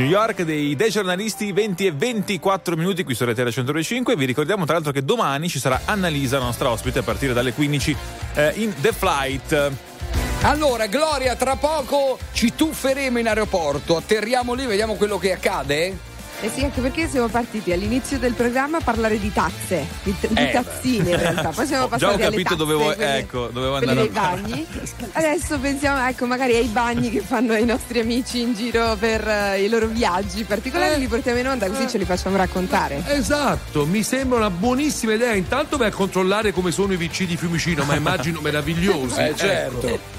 New York dei dei giornalisti 20 e 24 minuti qui su RTL 105 vi ricordiamo tra l'altro che domani ci sarà Annalisa nostra ospite a partire dalle 15 eh, in The Flight. Allora, Gloria, tra poco ci tufferemo in aeroporto, atterriamo lì, vediamo quello che accade. Eh sì, anche perché siamo partiti all'inizio del programma a parlare di tazze, di, di Eh, tazzine in realtà. Poi siamo Già passati ho alle capito tazze, dovevo, quelle- ecco, dovevo quelle andare dei a bagni. Adesso pensiamo, ecco, magari ai bagni che fanno i nostri amici in giro per eh, i loro viaggi particolari, li portiamo in onda così ce li facciamo raccontare. Esatto, mi sembra una buonissima idea. Intanto vai a controllare come sono i VC di Fiumicino, ma immagino meravigliosi. Eh, certo.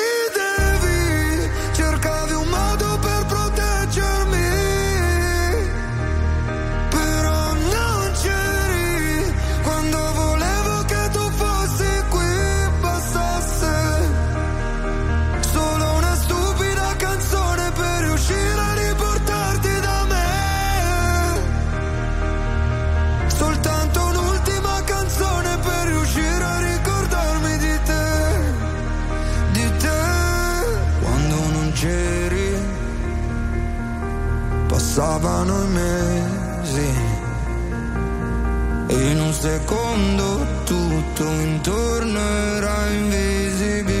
Passavano i mesi e in un secondo tutto intorno era invisibile.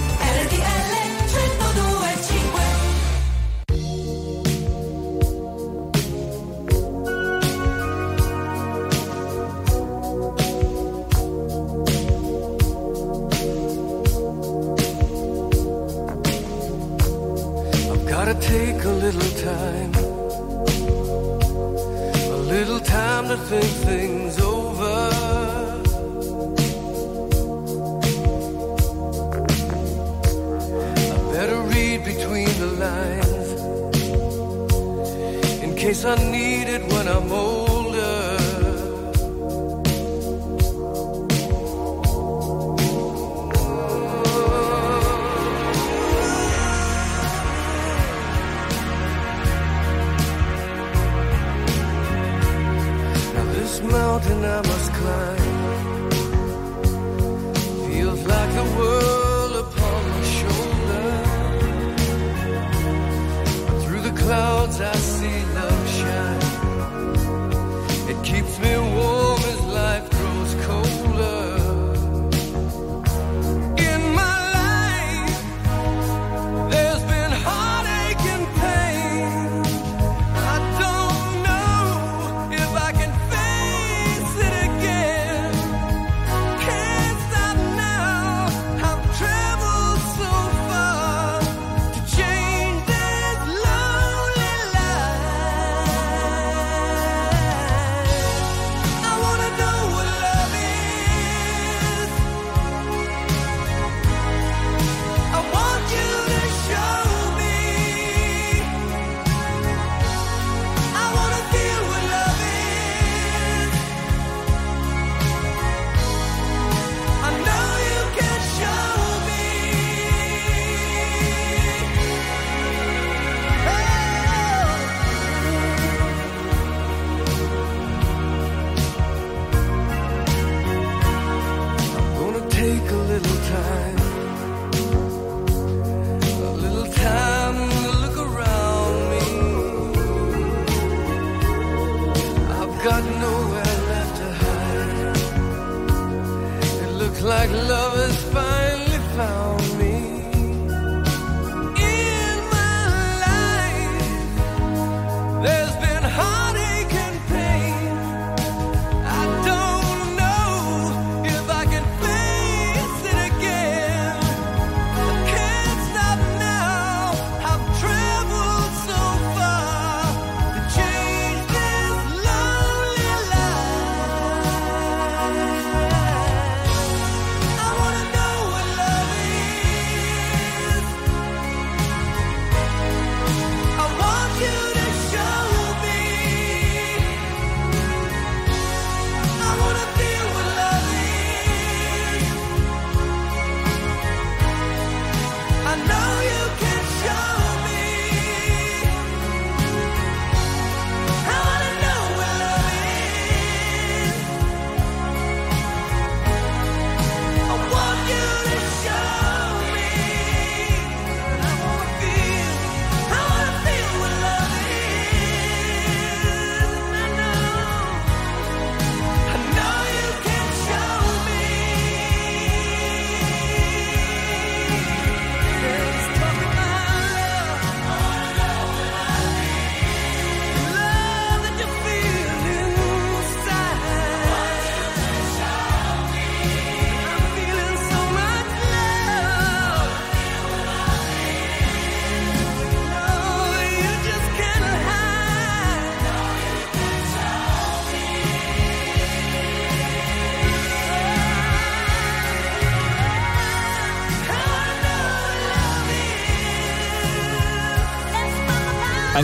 case I need it when I'm older. Now this mountain I must climb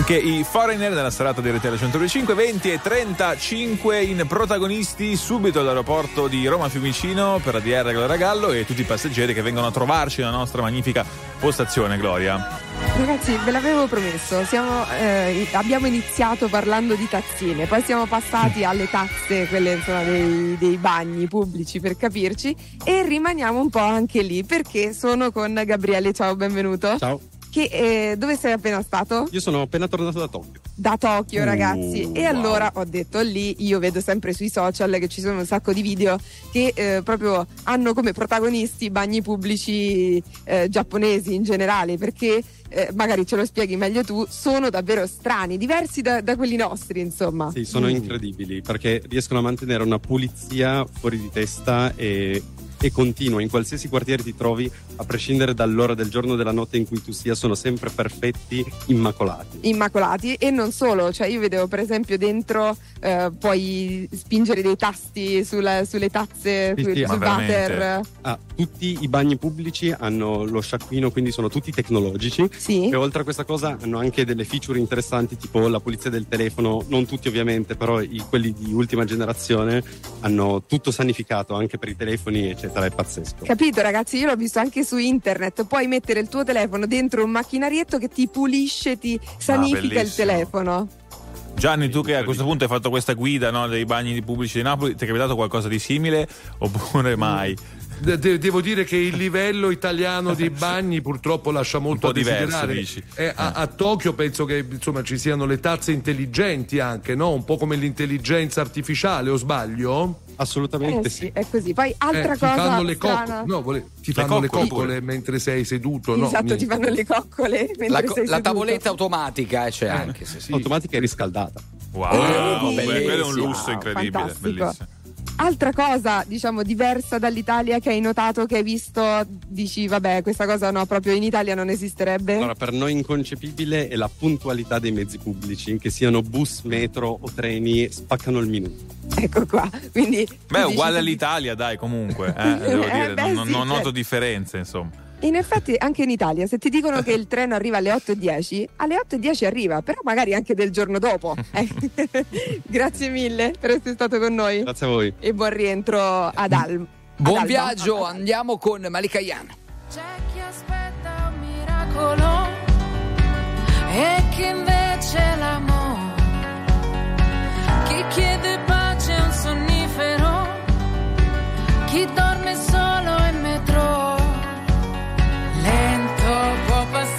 Anche i foreigner nella serata di RTL 125, 20 e 35 in protagonisti subito all'aeroporto di Roma Fiumicino per ADR Gloria Gallo e tutti i passeggeri che vengono a trovarci nella nostra magnifica postazione Gloria. Ragazzi, ve l'avevo promesso, siamo, eh, abbiamo iniziato parlando di tazzine, poi siamo passati alle tazze, quelle insomma, dei, dei bagni pubblici per capirci, e rimaniamo un po' anche lì perché sono con Gabriele. Ciao, benvenuto. Ciao. Che, eh, dove sei appena stato? Io sono appena tornato da Tokyo. Da Tokyo, Uh, ragazzi. E wow. allora ho detto lì, io vedo sempre sui social che ci sono un sacco di video che eh, proprio hanno come protagonisti i bagni pubblici eh, giapponesi in generale, perché eh, magari ce lo spieghi meglio tu, sono davvero strani, diversi da, da quelli nostri, insomma. Sì, sono incredibili perché riescono a mantenere una pulizia fuori di testa e, e continua. In qualsiasi quartiere ti trovi, a prescindere dall'ora del giorno o della notte in cui tu sia, sono sempre perfetti, immacolati. immacolati e non solo, cioè io vedevo per esempio dentro eh, puoi spingere dei tasti sulla- sulle tazze, Sì, sul, sì, sul water. Ah, tutti i bagni pubblici hanno lo sciacquino, quindi sono tutti tecnologici. Sì. E oltre a questa cosa hanno anche delle feature interessanti, tipo la pulizia del telefono. Non tutti, ovviamente, però i- quelli di ultima generazione hanno tutto sanificato anche per i telefoni, eccetera. È pazzesco. Capito ragazzi, io l'ho visto anche su internet, puoi mettere il tuo telefono dentro un macchinarietto che ti pulisce, ti sanifica il bellissimo. telefono. Gianni, tu che a questo punto hai fatto questa guida no, dei bagni pubblici di Napoli, ti è capitato qualcosa di simile oppure mai? De- de- devo dire che il livello italiano dei bagni purtroppo lascia molto a diverso, desiderare. dici? Eh, a, a Tokyo penso che insomma ci siano le tazze intelligenti anche, no? Un po' come l'intelligenza artificiale, o sbaglio? Assolutamente Eh sì, è così. Poi altra Eh, ti cosa fanno le coccole, no, vole- ti fanno le coccole coccole mentre sei seduto, no? esatto, ti niente. fanno le coccole mentre La, sei la seduto. tavoletta automatica eh, c'è anche. Sì, sì. Automatica e riscaldata. Wow, Eh, beh, quello è un lusso incredibile, Fantastico. bellissimo. Altra cosa, diciamo, diversa dall'Italia che hai notato, che hai visto, dici, vabbè, questa cosa no, proprio in Italia non esisterebbe? Allora, per noi inconcepibile è la puntualità dei mezzi pubblici, che siano bus, metro o treni, spaccano il minuto. Ecco qua, quindi... Beh, è dici- uguale all'Italia, dai, comunque. Eh, devo Eh, dire, beh, non, non- sì, non noto certo. differenze, insomma. In effetti anche in Italia, se ti dicono che il treno arriva alle 8.10, alle 8.10 arriva, però magari anche del giorno dopo. Eh. Grazie mille per essere stato con noi Grazie a voi. e buon rientro ad Al. Buon ad Alba. viaggio, andiamo con Malika Yan. C'è chi aspetta un miracolo e chi invece l'amore. Chi chiede pace a un sonnifero, chi dorme solo in metro. só vou passar.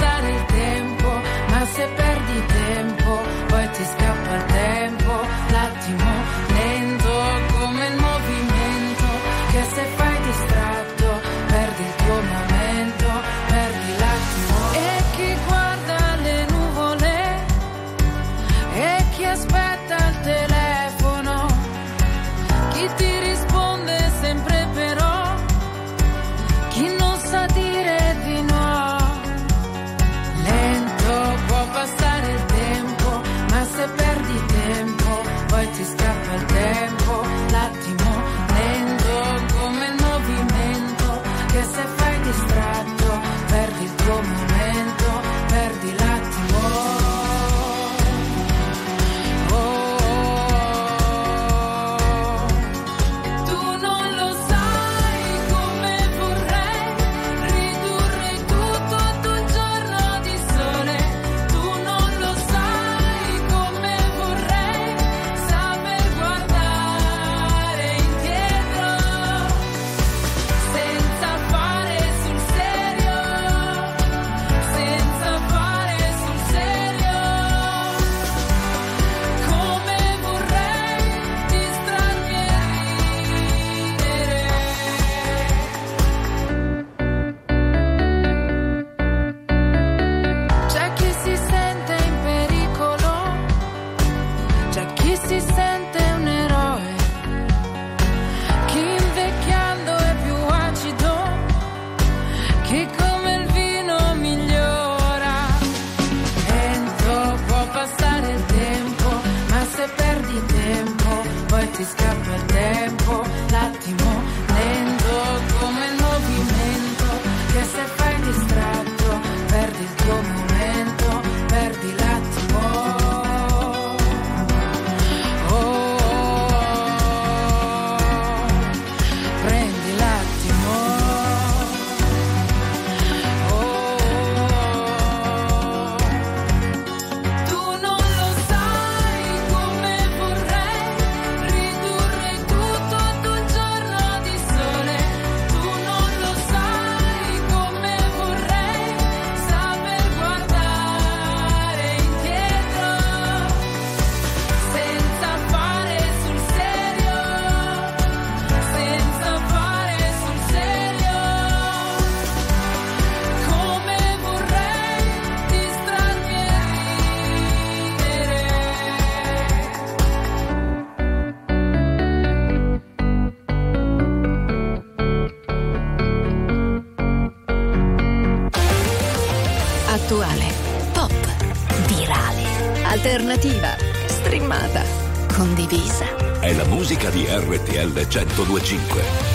1025.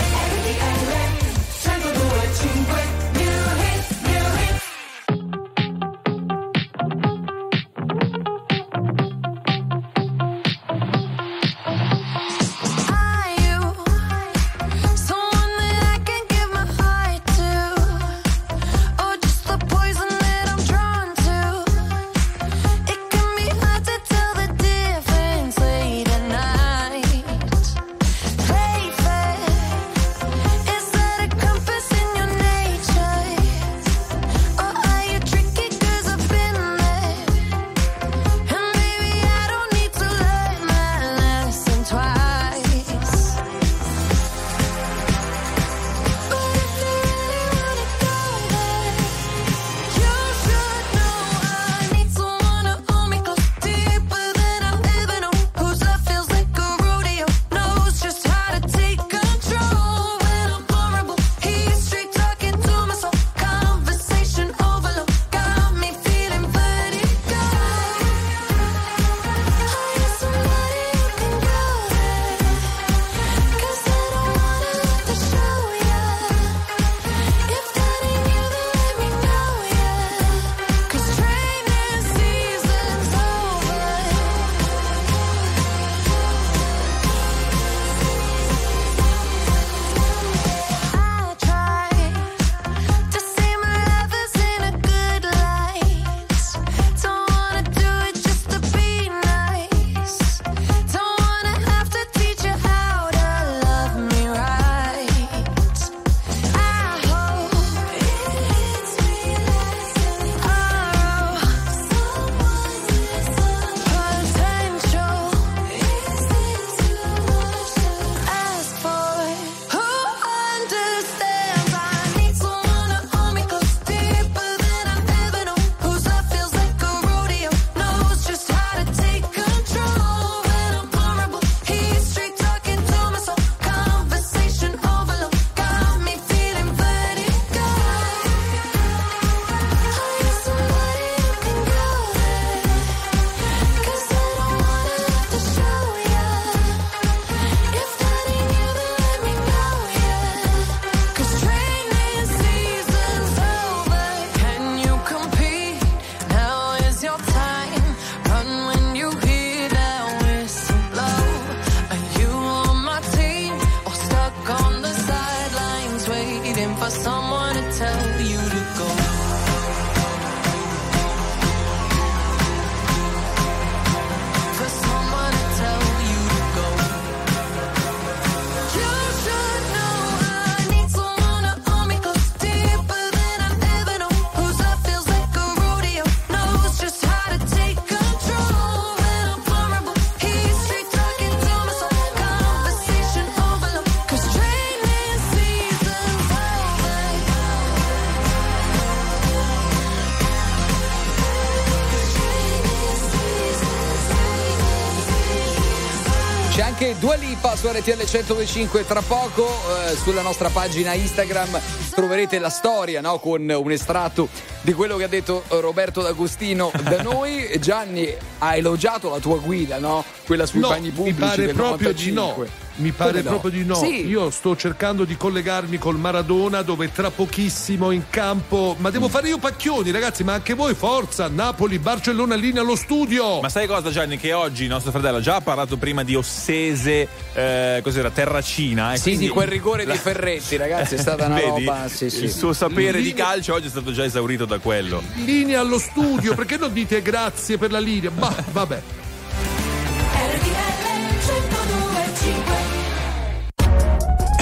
Su RTL 1025 tra poco eh, sulla nostra pagina Instagram troverete la storia no? con un estratto di quello che ha detto Roberto D'Agostino da noi. Gianni ha elogiato la tua guida, no? Quella sui No, bagni pubblici mi pare del proprio di 95. no. Mi pare no? proprio di no. Sì. Io sto cercando di collegarmi col Maradona dove tra pochissimo in campo. Ma Mm. devo fare io pacchioni, ragazzi, ma anche voi, forza! Napoli, Barcellona, linea allo studio! Ma sai cosa, Gianni? Che oggi nostro fratello ha già parlato prima di Ossese, eh, cos'era, Terracina. E Sì, quindi- di quel rigore di Ferretti, ragazzi, è stata una Vedi? roba. Sì, sì. Il suo sapere di Linea- calcio oggi è stato già esaurito da quello. Linea allo studio, perché non dite grazie per la linea? Ma vabbè.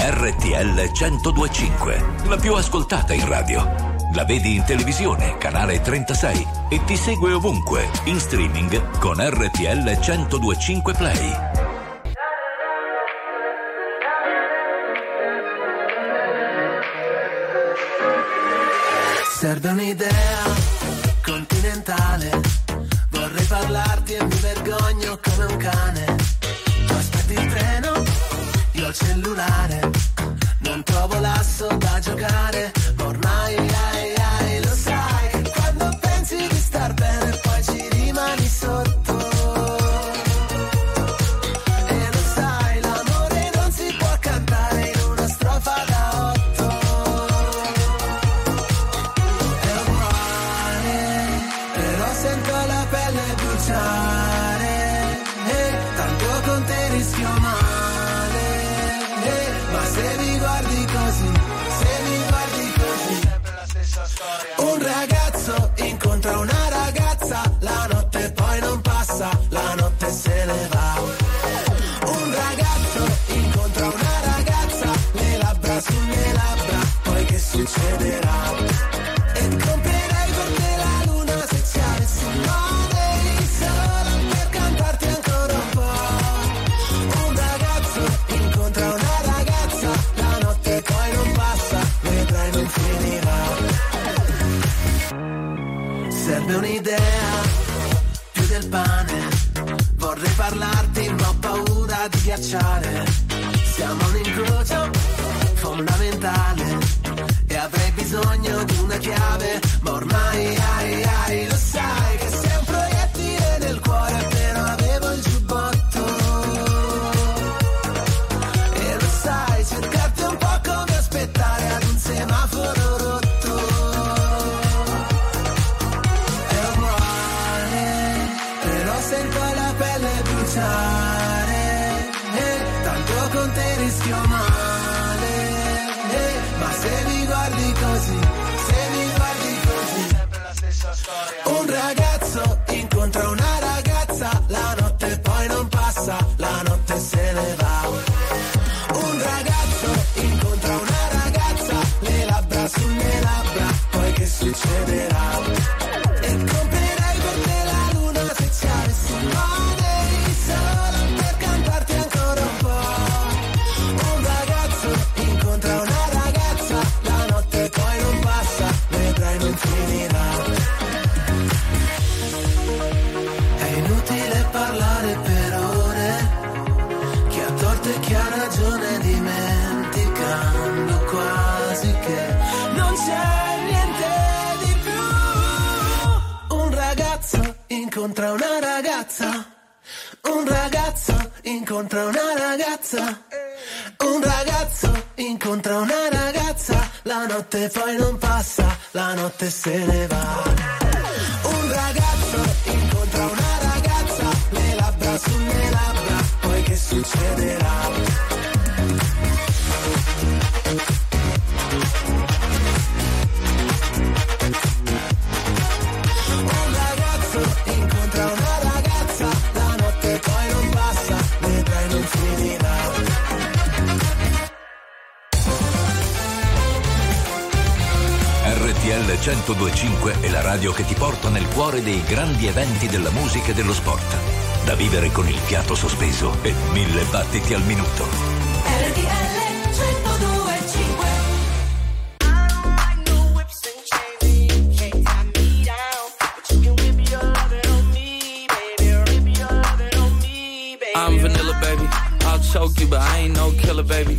RTL 1025, la più ascoltata in radio. La vedi in televisione, canale 36 e ti segue ovunque, in streaming con RTL 1025 Play. Serve un'idea continentale. Vorrei parlarti e mi vergogno come un cane. Il cellulare. Non trovo l'asso da giocare, ma ormai la notte poi non passa, la notte se ne va. Un ragazzo incontra una ragazza, le labbra sulle labbra, poi che succederà? 1025 è la radio che ti porta nel cuore dei grandi eventi della musica e dello sport. Da vivere con il fiato sospeso e mille battiti al minuto. RTL 1025 I'm vanilla, baby. I'll choke you, but I ain't no killer, baby.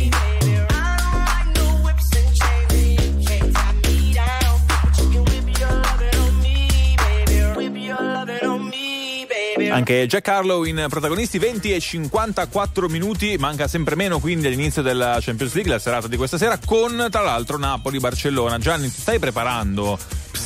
Anche Jack Harlow in protagonisti 20 e 54 minuti, manca sempre meno quindi all'inizio della Champions League, la serata di questa sera, con tra l'altro Napoli-Barcellona. Gianni, ti stai preparando?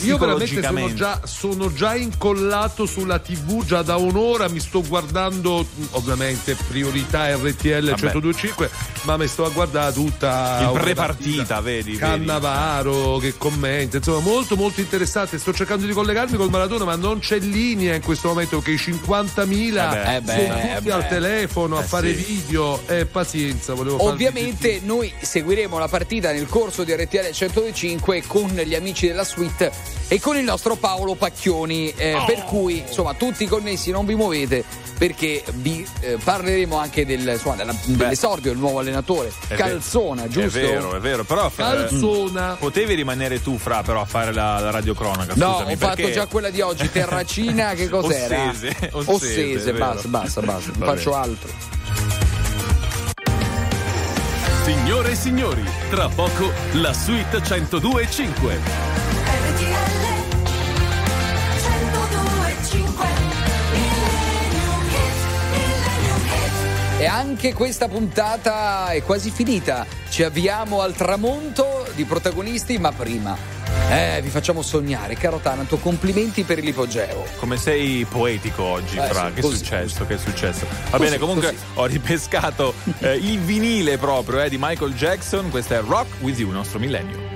Io veramente sono già, sono già incollato sulla TV già da un'ora, mi sto guardando ovviamente priorità RTL Vabbè. 1025, ma mi sto a guardare tutta Il pre-partita, vedi, vedi. Cannavaro che commenta, insomma molto molto interessante. Sto cercando di collegarmi col Maradona, ma non c'è linea in questo momento che i 50.000 Eh beh, sono eh tutti beh. al telefono a Eh fare sì. video. Eh, pazienza, volevo Ovviamente noi seguiremo la partita nel corso di RTL 105 con gli amici della suite e con il nostro Paolo Pacchioni, eh, Oh. per cui insomma tutti connessi non vi muovete perché vi eh, parleremo anche del, insomma, della- dell'esordio del nuovo allenatore È Calzona, vero. giusto? È vero, è vero, però eh, Calzona. potevi rimanere tu fra però a fare la, la radiocronaca, No, scusami, ho fatto perché- già quella di oggi, Terracina, che cos'era? Ossese, Ossese, Ossese, basta, basta, basta, non faccio bene. altro. Signore e signori, tra poco la suite 102.5. E anche questa puntata è quasi finita. Ci avviamo al tramonto di protagonisti, ma prima. Eh, vi facciamo sognare, caro Taranto, complimenti per l'ipogeo. Come sei poetico oggi, Eh, Fra? sì, che è così, successo? Che è successo? Va Così, bene, comunque così. ho ripescato eh, il vinile proprio eh, di Michael Jackson. Questo è Rock With You, nostro millennio.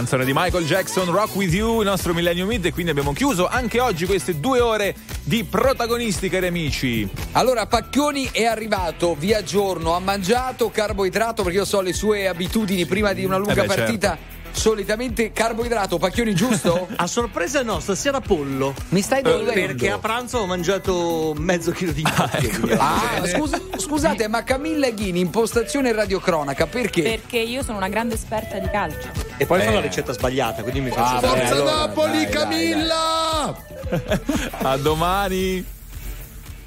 Canzone di Michael Jackson, Rock With You, il nostro Millennium Hit e quindi abbiamo chiuso anche oggi queste due ore di protagonisti, cari amici. Allora, Pacchioni è arrivato via giorno, ha mangiato carboidrato perché io so le sue abitudini prima di una lunga Eh beh, partita. Solitamente carboidrato, Pacchioni giusto? A sorpresa no, stasera pollo. Mi stai bollendo? Perché a pranzo ho mangiato mezzo chilo di gnocchi. Ah, scusa- scusate, ma Camilla Ghini, impostazione radiocronaca, perché? Perché io sono una grande esperta di calcio. E poi fa Eh. la ricetta sbagliata, quindi mi Ah, faccio beh, Forza allora, Napoli, dai, dai, Camilla! A domani.